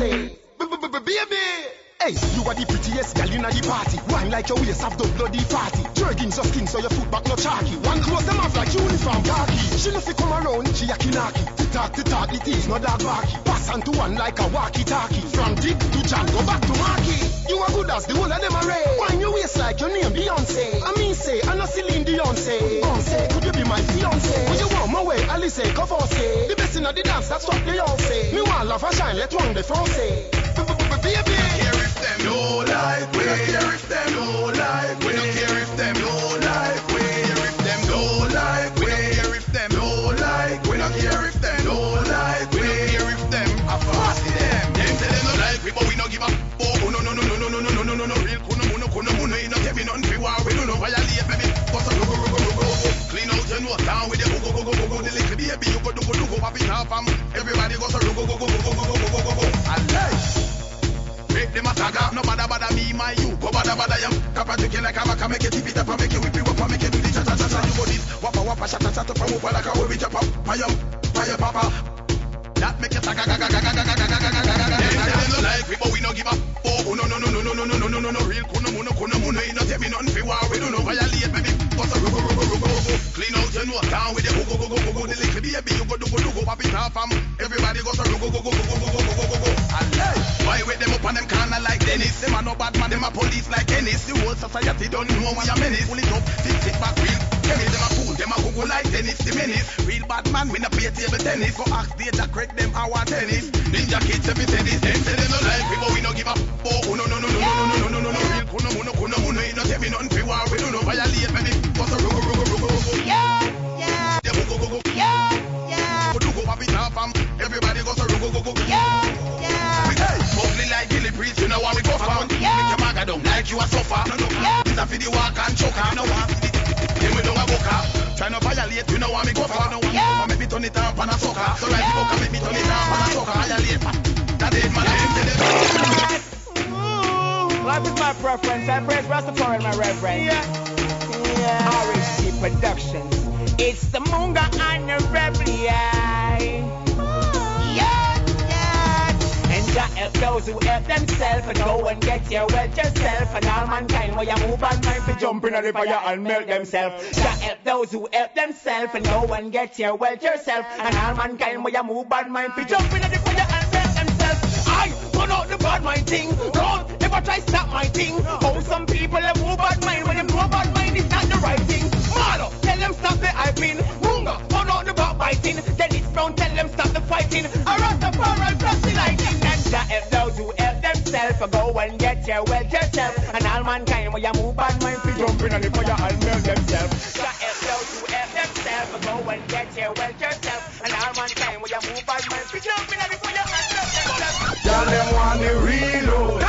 Baby. Hey, you are the prettiest gal in the party. Wine like your waist have the bloody party. Jerking so skin so your foot back no chalky. One clothes them off like uniform khaki. She no fi come around, she a kinaki. Talk, it is no dog barky. Pass on to one like a walkie talkie. From Dick to John, go back to Marky. You are good as the whole of them array. Wine your waist like your name Beyonce. I mean say, I know Celine Beyonce. Say, could you be my fiance? Will you want my way, Alice eh, Cavance? The best in the dance, that's what they all say. Me want love a shine, let one the France. Baby, no like we don't care if them no like we don't care if them no like we if them no like we care if them no like we don't care if them no like we don't care if them a fuck them them say them no like we but we no give up oh no no no no no no no no no no no real kuno muno kuno muno you know give me none fi war we no no violate baby bust a go go go go go clean out your nose down with the go go go go go go the little baby you go do go do go pop it off am everybody go so go go go go go go go go go go I like Make a tagger, no bother bother me, my you. Go bother bother yam. To kill like a maca, make it tip it up, make it whip it up, make it do the cha cha cha cha. You go this, wappa wappa, shata shata from over like a whole bitch up, fire, fire papa. That make you tagga gaga gaga gaga gaga gaga gaga gaga. Them no like we, but we no give up. Oh no no no no no no no no no no no real kuno muno kuno muno. You no tell me nothing fi war, we don't know violate, baby. Bust a go go go go go go. Clean out your nose down with the go go go go go go. The little baby, you go do go do go pop it off, am. Everybody go so go go go go go go go go go go go. Why with them up on them corner like Dennis? Them a no bad man, them a police like Ennis. The whole society don't know we a menace. Pull it up, fix it back real. Kenny, them a fool, them a google like tennis, the menace. Real bad man, we no play table tennis. Go ask the Jack Craig, them our tennis. Ninja kids, every tennis. Them say them no like we, but we no give up. Oh, no, no, no, no, no, no, no, no, no, no. Real kuno, muno, kuno, muno. You no tell me nothing for war. We do no violate, baby. Yeah. Yeah. Yeah. life. Is my preference. I praise Rastafari my reference. Yeah yeah. RHG Productions. It's the Munga and the Rebel. Yeah. Yeah. Yeah. And God help those who help themselves and go and get your wealth yourself. And all mankind where you move and mind to jump in the fire and melt themselves. God help those who help themselves and go and get your wealth yourself. And all mankind where you move and mind to jump in the fire and melt themselves. I turn out the bad mind thing. Don't never try stop my thing. Oh, some people have move bad mind when them know bad mind is not the right thing. Marlo, tell them stop the hyping. Munga, turn out the backbiting. Dennis Brown, tell them stop the fighting. I run the Rastafari plus the lighting. And that help those who help themselves go and get your wealth yourself. And all mankind when you move bad mind to jump in the fire and melt themselves. That help those who help themselves go and get your wealth yourself. And all mankind when you move bad mind to jump in the fire and melt themselves. Y'all them want the reload,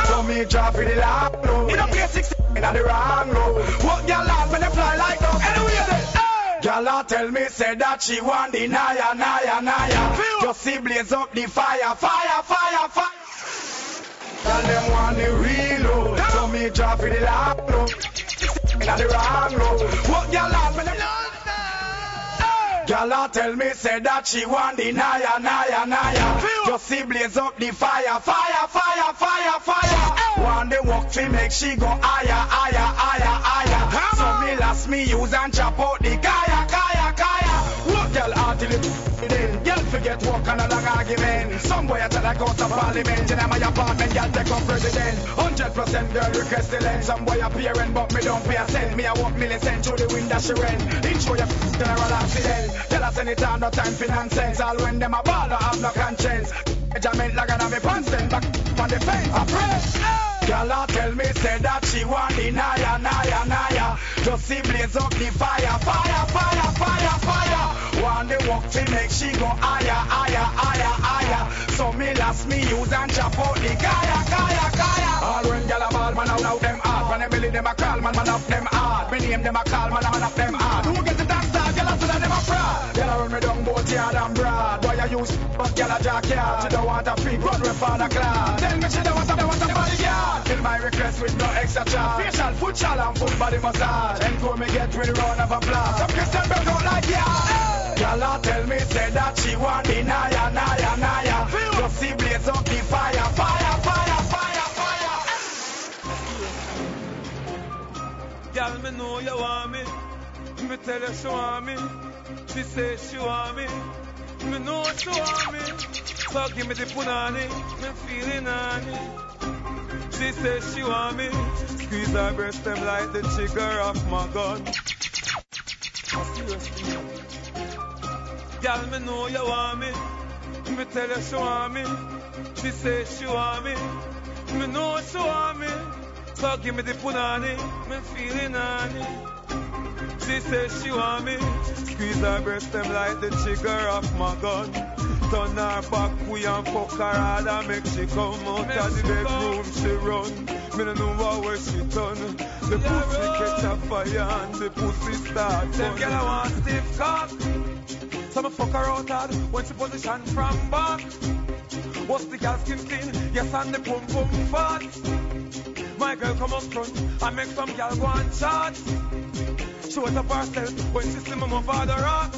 me drop for the long load. In a six in the wrong load. What y'all laugh when they fly like dog? Anyway, then. Y'all tell me say that she want the naya, naya, naya. Just see blaze up the fire, fire, fire, fire. Y'all them want the reload, so me drop for the long load. In the wrong load. What y'all laugh when they Y'all tell me say that she want the naya, naya, naya. Just see blaze up the fire, fire, fire, fire, fire. Want the walk to make she go higher, higher, higher, higher. So me last me use and chop out the kaya, kaya, kaya. What y'all are till it then? Y'all forget walk on a long argument. Some boy tell I go to parliament in my apartment, y'all take up president. Hundred percent girl request the lens. Some boy appearing, but me don't pay a cent. Me I walk million cent through the window she rent. Intro your general accident. Tell us anytime, no time for nonsense. All when them a ball, I have no conscience. Measurement like on me pants, then back on the fence. I pray. Y'all tell me say that she want the naya, naya, naya. Just see blaze up the fire, fire, fire, fire, fire. Want the walk to make she go higher, higher, higher, higher. So me last me use and chop out the kaya, kaya, kaya. All when y'all a ball, man, out, out them hard. When them belly them a call, man, man up them hard. Me name them a call, man, man up them hard. Who get the dance fraud. Y'all run me down both yard and broad. Boy, I use but y'all a jackyard. She don't want a freak, run with father class. Tell me she don't want a, don't want a bodyguard. Kill my request with no extra charge. Facial, foot shall and full body massage. Encore me get with round of applause. Some Christian bro don't like ya. Y'all tell me say that she want the naya, naya, naya. Just see blaze up the fire, fire, fire, fire, fire. Girl, me know you want me. Me tell her she want me. She say she want me. Me know me. So give me the punani. Me feeling honey. She say she want me. Squeeze her breast them like the trigger of my gun. Girl, me know you want me. Me tell her she want me. She say she want me. Me know she want me. So give me the punani, me feeling honey. She says she want me, squeeze her breast them like the trigger of my gun. Turn her back, we and fuck her hard and make she come out of the bedroom she run. Me no know where she done. The pussy catch a fire and the pussy start. Them girl I want stiff cock. So me fuck her out hard when she position from back. What's the girl skin clean? Yes, and the pum pum fat. My girl come up front and make some girl go and chat. Show it up herself when she see for the rock.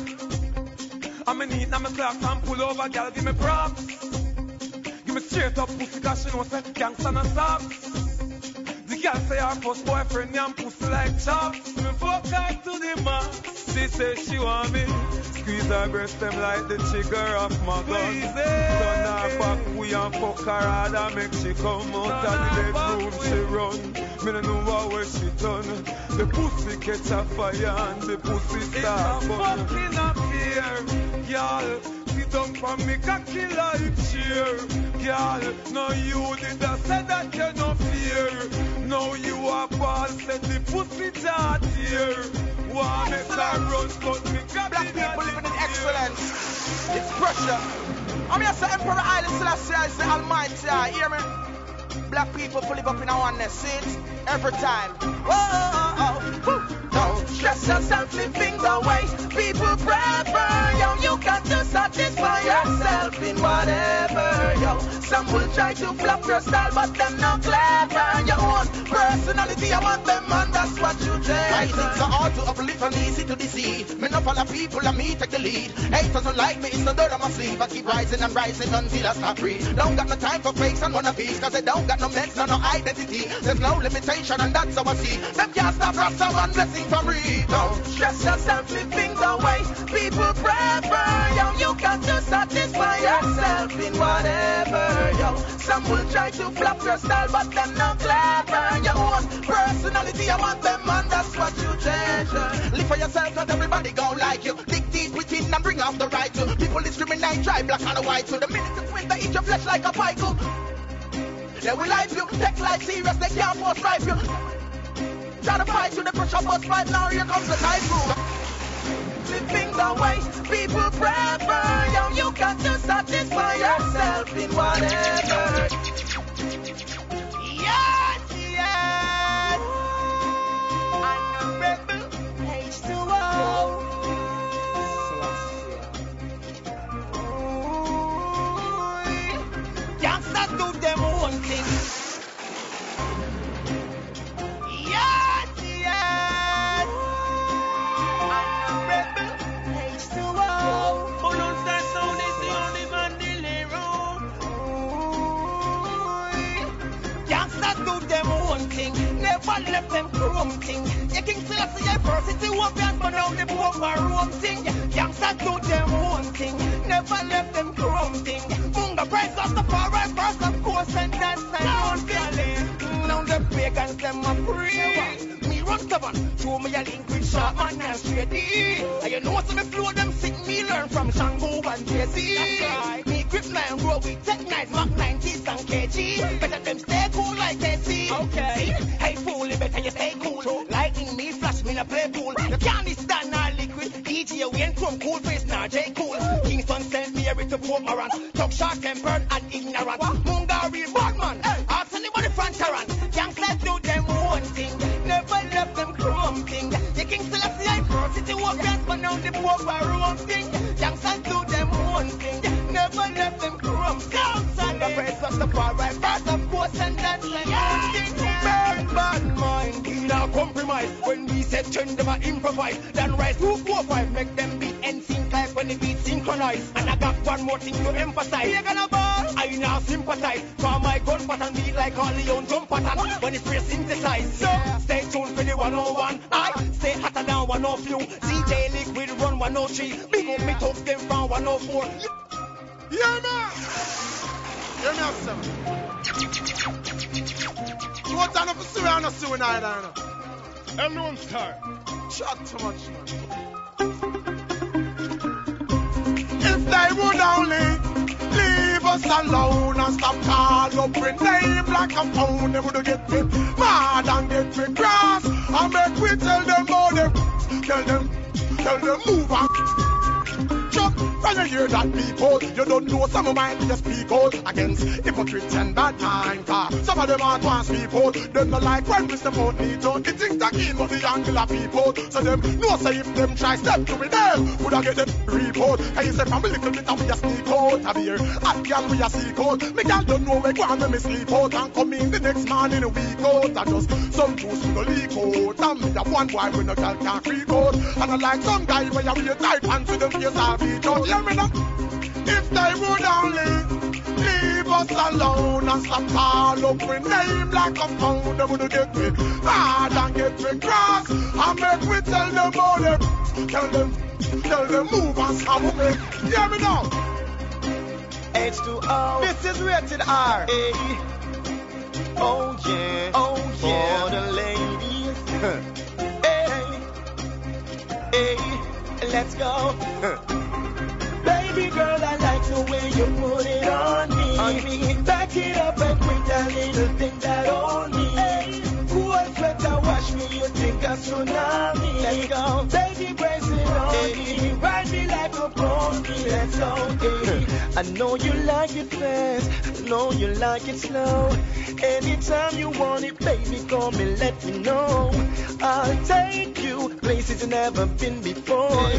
I'm in need, now me clock and pull over, girl, give me props. Give me straight up pussy, cause she know say gangsta no stop. Girl say her first boyfriend, and pussy like chops. Me fuck her to the max. She say she want me, Squeeze her breast them like the trigger of my gun. Turn her back, we and fuck her hard and make she come out of the bedroom she run. Me no know how where she done. The pussy catch a fire and the pussy start burn. It's a fucking affair, y'all. Down for me cocky like cheer, girl. No you did I say that you no fear. Now you are the pussy chart here. Want make her run, but me got Black people living in excellence. It's pressure. I'm here say Emperor Haile Selassie is the Almighty. Hear me? Black people to live up in our oneness. It? Every time. Whoa, Don't stress yourself living the way people prefer. Yo, you got to satisfy yourself in whatever. Yo, some will try to flop your style, but them not clever. Your own personality, I want them, and that's what you Why is it so hard to uplift and easy to deceive? Me no follow people and me take the lead. Haters don't like me, it's no dirt on my sleeve. I keep rising and rising until I stop free. Don't got no time for fakes and wannabes, cause they don't got no meds, no no identity. There's no limitation and that's how I see. Them can't stop Rasta one blessing for me. Don't stress yourself living the way people prefer. Yo, you got to satisfy yourself in whatever. Yo, some will try to flop your style, but them not clever. Your own personality, I want them, and that's what you treasure. Live for yourself, not everybody gon' like you. Dig deep within and bring out the right to people discriminate, try black and white. So the minute it's winter, eat your flesh like a pike. They will life you, take life serious, they can't force life you. Try to fight you, the pressure bust right now, here comes the typhoon. Living the way people prefer. Yo, you got to satisfy yourself in whatever. Yes. I'm a rebel. H2O. Never left them chrome thing. You King Selassie adversity won't be but now the poor room thing. Gangsters do them own thing. Never left them chrome thing. Munga price of the power first of course and that's my own thing. Mm, now the pagans them a free. Me run stubborn. Show me a link with sharp man and straight D. And you know some me flow them sick me learn from Shango and JC. Me grip line grow with tech nice Mac 90s and KG. Better them stay cool like KC. Okay. Hey fool, you better you stay cool. Lightning me flash me na play pool. You can't stand now liquid. DJ Wayne from cool face now J cool. Kingston sent me every to Port Moran. Talk short tempered and ignorant. Munga real bad man. Ask anybody front around. Gangsters do them one thing. Never left them chrome thing. The King Selassie I first city was but now the poor room thing. Gangsters do them one thing. Never left them chrome thing. The praise of the far right, first of course, and that's yeah. Bad, mind, we not compromise. When we set trend, them a improvise. Then rise two, four, five, make them beat and sync like when the beat synchronize. And I got one more thing to emphasize. We gonna ball, I now sympathize. For my gun pattern beat like all Leon jump pattern. When it's synthesized. So stay tuned for the 101. I stay hotter than 102. CJ Liquid run 103. Big up me talk them from 104. Yeah, man. Hear me out, seven. To for I'm not suing either, you know. Everyone start. Chat too much, man. If they would only leave us alone and stop call up with name like a phone, they would get it mad and get me cross. And make we tell them all them, tell them, tell them move on. When you hear that people, you don't know some of mine just speak out against hypocrites and bad mind. Car ah, some of them are trans people, them not like when we step out need to. It thinks the game of the angular people. So them no say if them try step to me them, would I get them report? And you say from a little bit and we a sneak out of here. Girl we a seek out. Me girl don't know where go and me sleep out and come in the next morning a week out. And just some juice we go leak out. And me a one boy when no girl can't creep out. And I like some guy where you wear tight pants with them face off each out. Hear me now? If they would only leave us alone and stop all up with name like a phone, they would get me hard and get me cross. And make we tell them all them Tell them, tell them move and stop me. Hear me now. H2O. This is rated R. Hey. Oh yeah. Oh yeah. For the ladies. hey. Hey. Let's go. The way you put it on me. On me. Back it up and quit that little thing that on me. Hey. Cool sweater, wash me, you think tsunami. Let's go. Hey. I know you like it fast. I know you like it slow. Anytime you want it, baby, call me, let me know. I'll take you places you've never been before.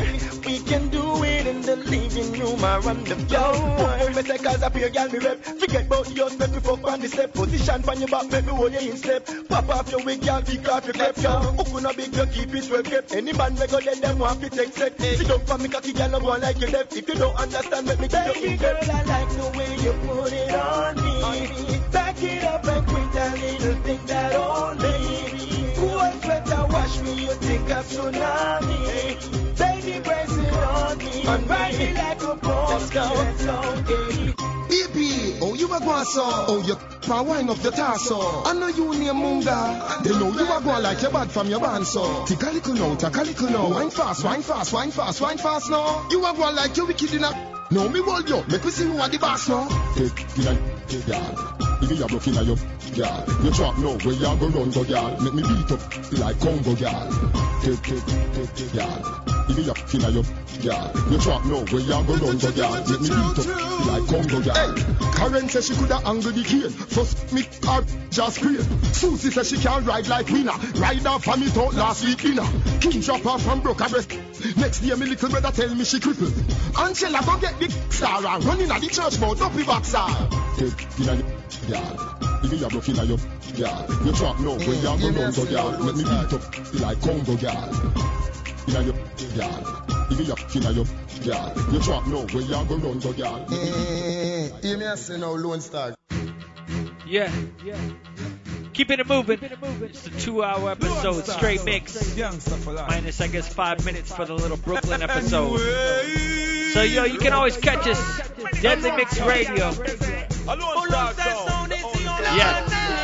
We can do it in the living room or on the floor. Me say cause up here, girl, me rep. Forget about yours, make me fuck on the step. Position from your back, make me hold you in step. Pop off your wig, girl, kick off your crep, yo. Hook on a big, you keep it well kept. Any man me go then them want to take set. Sit down for me, cocky girl, no like you left. If you don't understand, make me give you in girl, I like the way you put it on me. Back it up and quit that little thing that only. me. Cool sweater, wash me, you think a tsunami. Baby, me. Me like. Baby, oh you a go so, oh you can wind up your torso. I know you name Munga. They know you a go like your bad from your band so. Take a little now, take. Wine fast, wine fast, wine fast, wine fast now. You a go like you wicked in a. No me hold you, make we see who are the boss now. Take in a girl. If you a broke in a your girl, you trap now where you go run go girl. Make me beat up like Congo girl. Take take take girl. If you in a your girl, you trap now where you go run go girl. Make me beat up like Congo girl. Hey, Karen says she coulda angle the cane. First me her just create. Susie says she can ride like winner. Ride off from it out last week dinner. King drop her from broke her breast. Next day me little brother tell me she crippled. Angela go get big star and running at the church mouth up the boxer. Take in a girl. If you a broke in your girl, you trap now when you go run go girl. Make me beat up like Congo girl. In a your girl. If you a in a your girl, you trap now when you go run go girl. Hear me a say now, Lone Star. Yeah. Keeping it moving. It's a two hour episode, straight mix. Minus, I guess, five minutes for the little Brooklyn episode. So, yo, you can always catch us. Deadly Mix Radio. Yeah.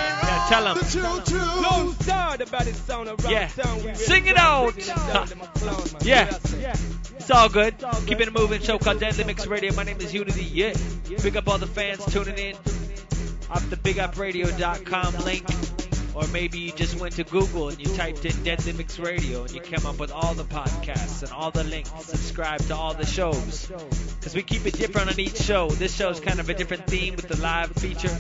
Yeah, tell them. Lone Star, the baddest sound of rock Yeah. sound. We Sing it really out. it down to my. Yeah. It's all good. Keeping it moving. Show called Deadly Mix Radio. My name is Uni-T. Yeah. Big up all the fans tuning in off the bigupradio.com link. Or maybe you just went to Google and you typed in Deadly Mix Radio and you came up with all the podcasts and all the links. Subscribe to all the shows. Because we keep it different on each show. This show is kind of a different theme with the live feature.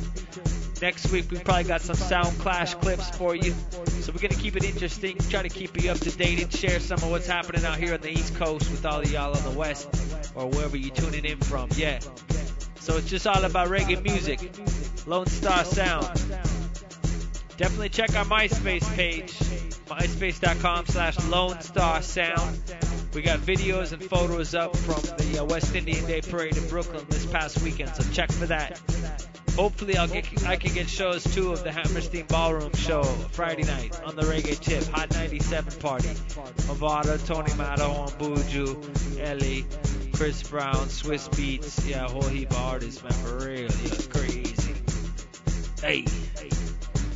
Next week we probably got some sound clash clips for you. So we're gonna keep it interesting, try to keep you up to date and share some of what's happening out here on the East Coast with all of y'all on the West or wherever you're tuning in from. Yeah. So it's just all about reggae music. Lone Star Sound. Definitely check our MySpace page, myspace.com slash Lone Star Sound. We got videos and photos up from the uh, West Indian Day Parade in Brooklyn this past weekend, so check for that. Hopefully, I'll get I can get shows too of the Hammerstein Ballroom show Friday night on the Reggae Tip Hot 97 party. Avada, Tony Matterhorn, Buju, Ellie, Chris Brown, Swizz Beatz, yeah, whole heap of artists, man, for real, yeah, crazy. Hey.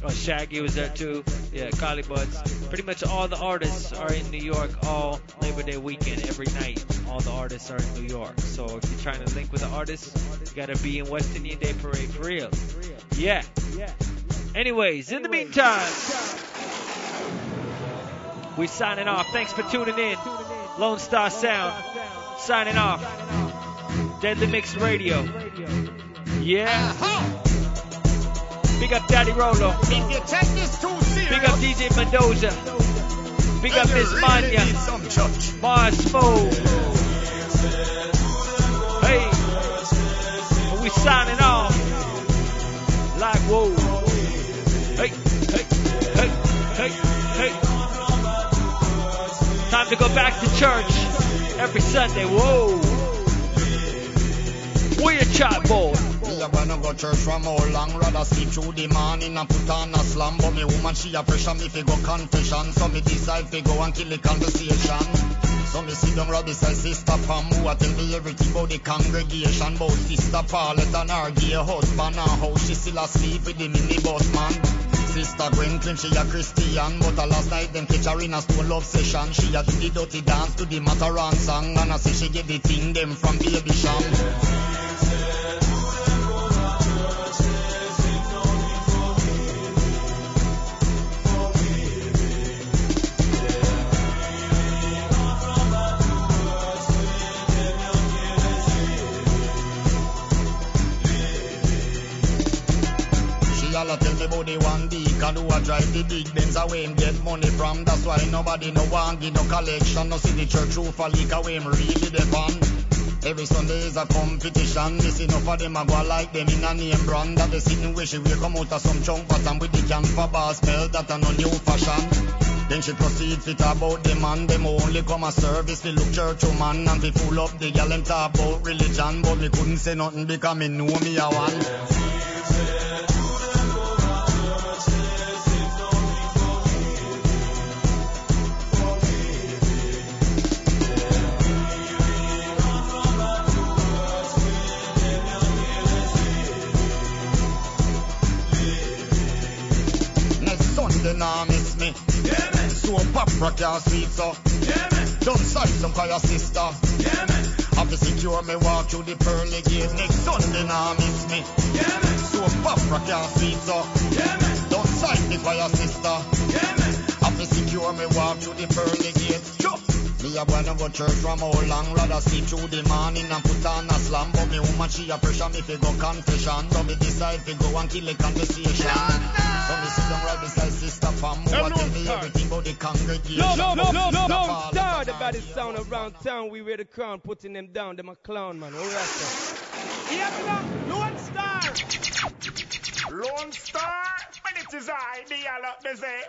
Oh, Shaggy was there too. Yeah, Collie Buddz. Pretty much all the artists are in New York all Labor Day weekend, every night. All the artists are in New York. So if you're trying to link with the artists, you gotta be in West Indian Day Parade for real. Yeah. Anyways, in the meantime, we're signing off. Thanks for tuning in. Lone Star Sound signing off. Deadly Mix Radio. Yeah. Big up Daddy Rolo. If you take this too serious, Big up DJ Mendoja. Big up Miss really Manya. Marsmoov. Hey. We signing off. Like whoa. Hey, hey, hey, hey, hey. Time to go back to church every Sunday. Whoa. We're a chat boy. Me a wanna go church from how long Rather sleep through the morning and put on a slam But me woman she a pressure me fi go confession. So me decide fi go and kill the conversation. So me sit down right beside sister Pam Who? A tell me everything about the congregation. About sister Paulette and her gay husband. And how she still asleep with the minibus man Sister Gwen claim she a Christian But a last night them catch her in a stone love session. She a do the dirty dance to the Matterhorn song And I say she get the thing them from Baby Cham All tell me the one deacon who a drive the big Benz away get money from. That's why nobody no want give no collection. No see the church roof a leak away him really depend. Every Sunday is a competition. This enough of them a go like them in a name brand. That they sitting wish she will come out of some chunk pattern with the camphor bar smell that a no new fashion. Then she proceeds to talk about the man, them only come a service, we look church to man and we full up the gal them talk about religion, but me couldn't say nothing because me know me a one. Now miss me. Yeah, man. So Papa can't sweet so. Yeah, man. Don't side some your sister. Yeah, man. Have to secure me walk through the pearly gate. Next Sunday now miss me. Yeah, man. So Papa can't sweet so. Yeah, man. Don't side the your sister. Yeah, man. Have to secure me walk through the pearly gate. Chop. Me a wanna go church from how long Rather sleep through the morning and put on a slam But me woman she a pressure me fi go confession So me decide fi go and kill the conversation So me sit down right beside sister Pam Who a tell me everything about the congregation No, no, no, no, no, no. About the sound around town. We wear the crown, putting them down. Them a clown, man. All right, now, Lone Star. Lone Star, when it is I, the yellow, they say.